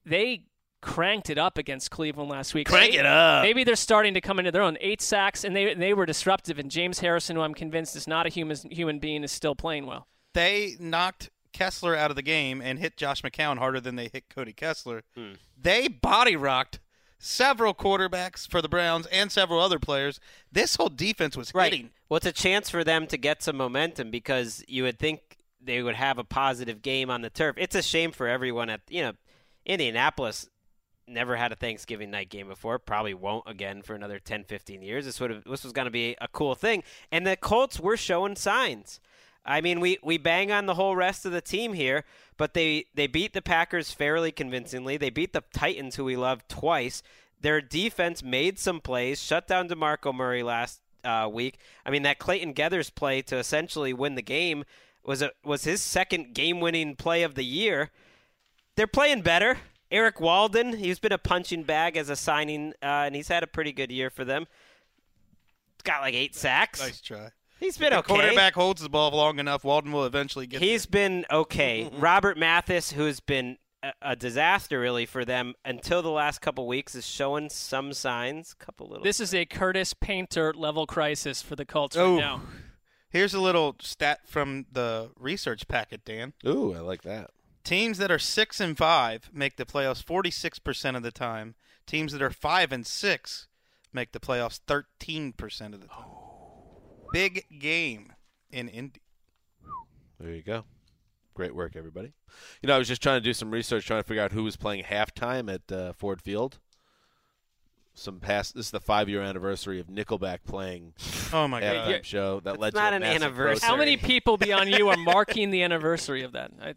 E: they cranked it up against Cleveland last week.
B: Crank
E: Maybe-
B: it up.
E: Maybe they're starting to come into their own. Eight sacks, and they they were disruptive. And James Harrison, who I'm convinced is not a human human being, is still playing well.
C: They knocked Kessler out of the game and hit Josh McCown harder than they hit Cody Kessler.
D: Hmm.
C: They body rocked several quarterbacks for the Browns and several other players. This whole defense was hitting.
D: Well, it's a chance for them to get some momentum because you would think they would have a positive game on the turf. It's a shame for everyone at you know Indianapolis never had a Thanksgiving night game before, probably won't again for another 10, 15 years. This would have this was going to be a cool thing. And the Colts were showing signs. I mean, we, we bang on the whole rest of the team here, but they, they beat the Packers fairly convincingly. They beat the Titans, who we love, twice. Their defense made some plays, shut down DeMarco Murray last uh, week. I mean, that Clayton Geathers play to essentially win the game was a, was his second game-winning play of the year. They're playing better. Erik Walden, he's been a punching bag as a signing, uh, and he's had a pretty good year for them. Got like eight sacks.
C: Nice try.
D: He's been
C: the
D: okay.
C: quarterback holds the ball long enough, Walden will eventually get
D: He's been okay. Robert Mathis, who's been a, a disaster really for them until the last couple weeks, is showing some signs. Couple little.
E: This is a Curtis Painter level crisis for the Colts
C: Oh.
E: right now.
C: Here's a little stat from the research packet, Dan.
B: Ooh, I like that.
C: Teams that are six and five make the playoffs 46 percent of the time. Teams that are five and six make the playoffs 13 percent of the time. Big game in Indy.
B: There you go. Great work, everybody. You know, I was just trying to do some research, trying to figure out who was playing halftime at uh, Ford Field. Some past. This is the five-year anniversary of Nickelback playing
C: Oh my
B: halftime
C: God.
B: show that
D: It's
B: led
D: not
B: to a
D: an anniversary.
B: protest.
E: How many people beyond you are marking the anniversary of that? I,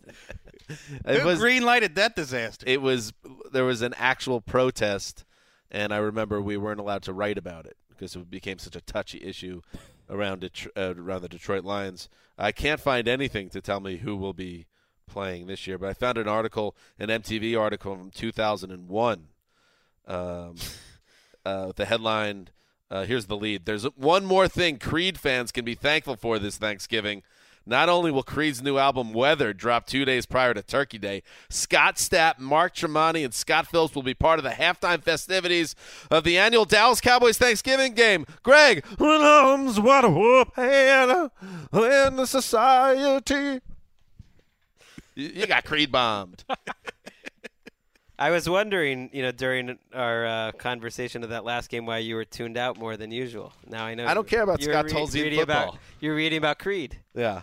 B: It
C: Who
B: was.
C: green lighted that disaster?
B: It was. There was an actual protest, and I remember we weren't allowed to write about it because it became such a touchy issue around Det- uh, around the Detroit Lions. I can't find anything to tell me who will be playing this year, but I found an article, an MTV article from 2001. Um, uh, the headline. Uh, here's the lead. There's one more thing Creed fans can be thankful for this Thanksgiving. Not only will Creed's new album Weathered drop two days prior to Turkey Day, Scott Stapp, Mark Tremonti, and Scott Phillips will be part of the halftime festivities of the annual Dallas Cowboys Thanksgiving game. Greg, when arms wide open in the society. You you got Creed bombed. [LAUGHS]
D: I was wondering, you know, during our uh, conversation of that last game, why you were tuned out more than usual. Now I know.
B: I don't care about
D: you're
B: Scott
D: re-
B: Tolzien
D: reading
B: football.
D: About, you're reading about Creed.
B: Yeah.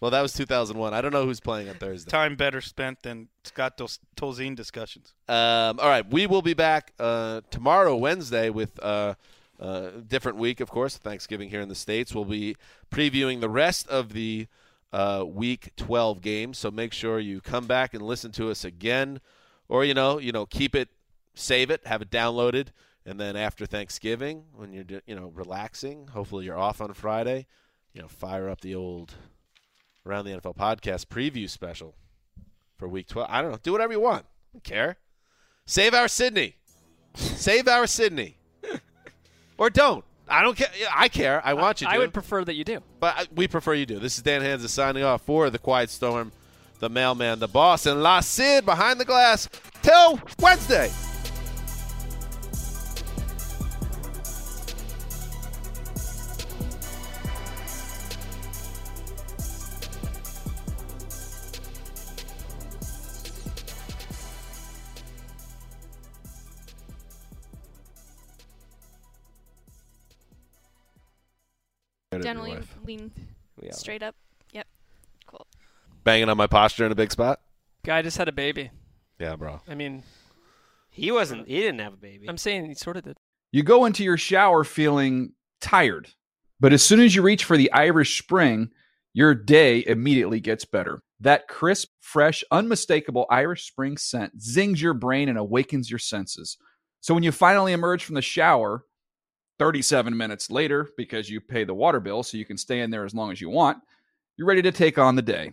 B: Well, that was 2001. I don't know who's playing on Thursday.
C: Time better spent than Scott Tol- Tolzien discussions.
B: Um, all right, we will be back uh, tomorrow, Wednesday, with uh, a different week, of course. Thanksgiving here in the states. We'll be previewing the rest of the uh, Week 12 games. So make sure you come back and listen to us again, or you know, you know, keep it, save it, have it downloaded, and then after Thanksgiving, when you're you know relaxing, hopefully you're off on Friday, you know, fire up the old around the NFL podcast preview special for Week 12. I don't know, do whatever you want. I don't care. Save our Sydney. Save our Sydney. [LAUGHS] or don't. I don't care. I care. I want you to.
E: I would prefer that you do.
B: But I- we prefer you do. This is Dan Hanzus signing off for The Quiet Storm, The Mailman, The Boss, and La Sid behind the glass. Till Wednesday.
H: Generally lean
B: Yeah.
H: straight up. Yep. Cool.
B: Banging on my posture in a big spot.
E: Guy just had a baby.
B: Yeah, bro.
E: I mean,
D: He wasn't. He didn't have a baby.
E: I'm saying he sort of did.
M: You go into your shower feeling tired, but as soon as you reach for the Irish Spring, your day immediately gets better. That crisp, fresh, unmistakable Irish Spring scent zings your brain and awakens your senses. So when you finally emerge from the shower, 37 minutes later, because you pay the water bill so you can stay in there as long as you want, you're ready to take on the day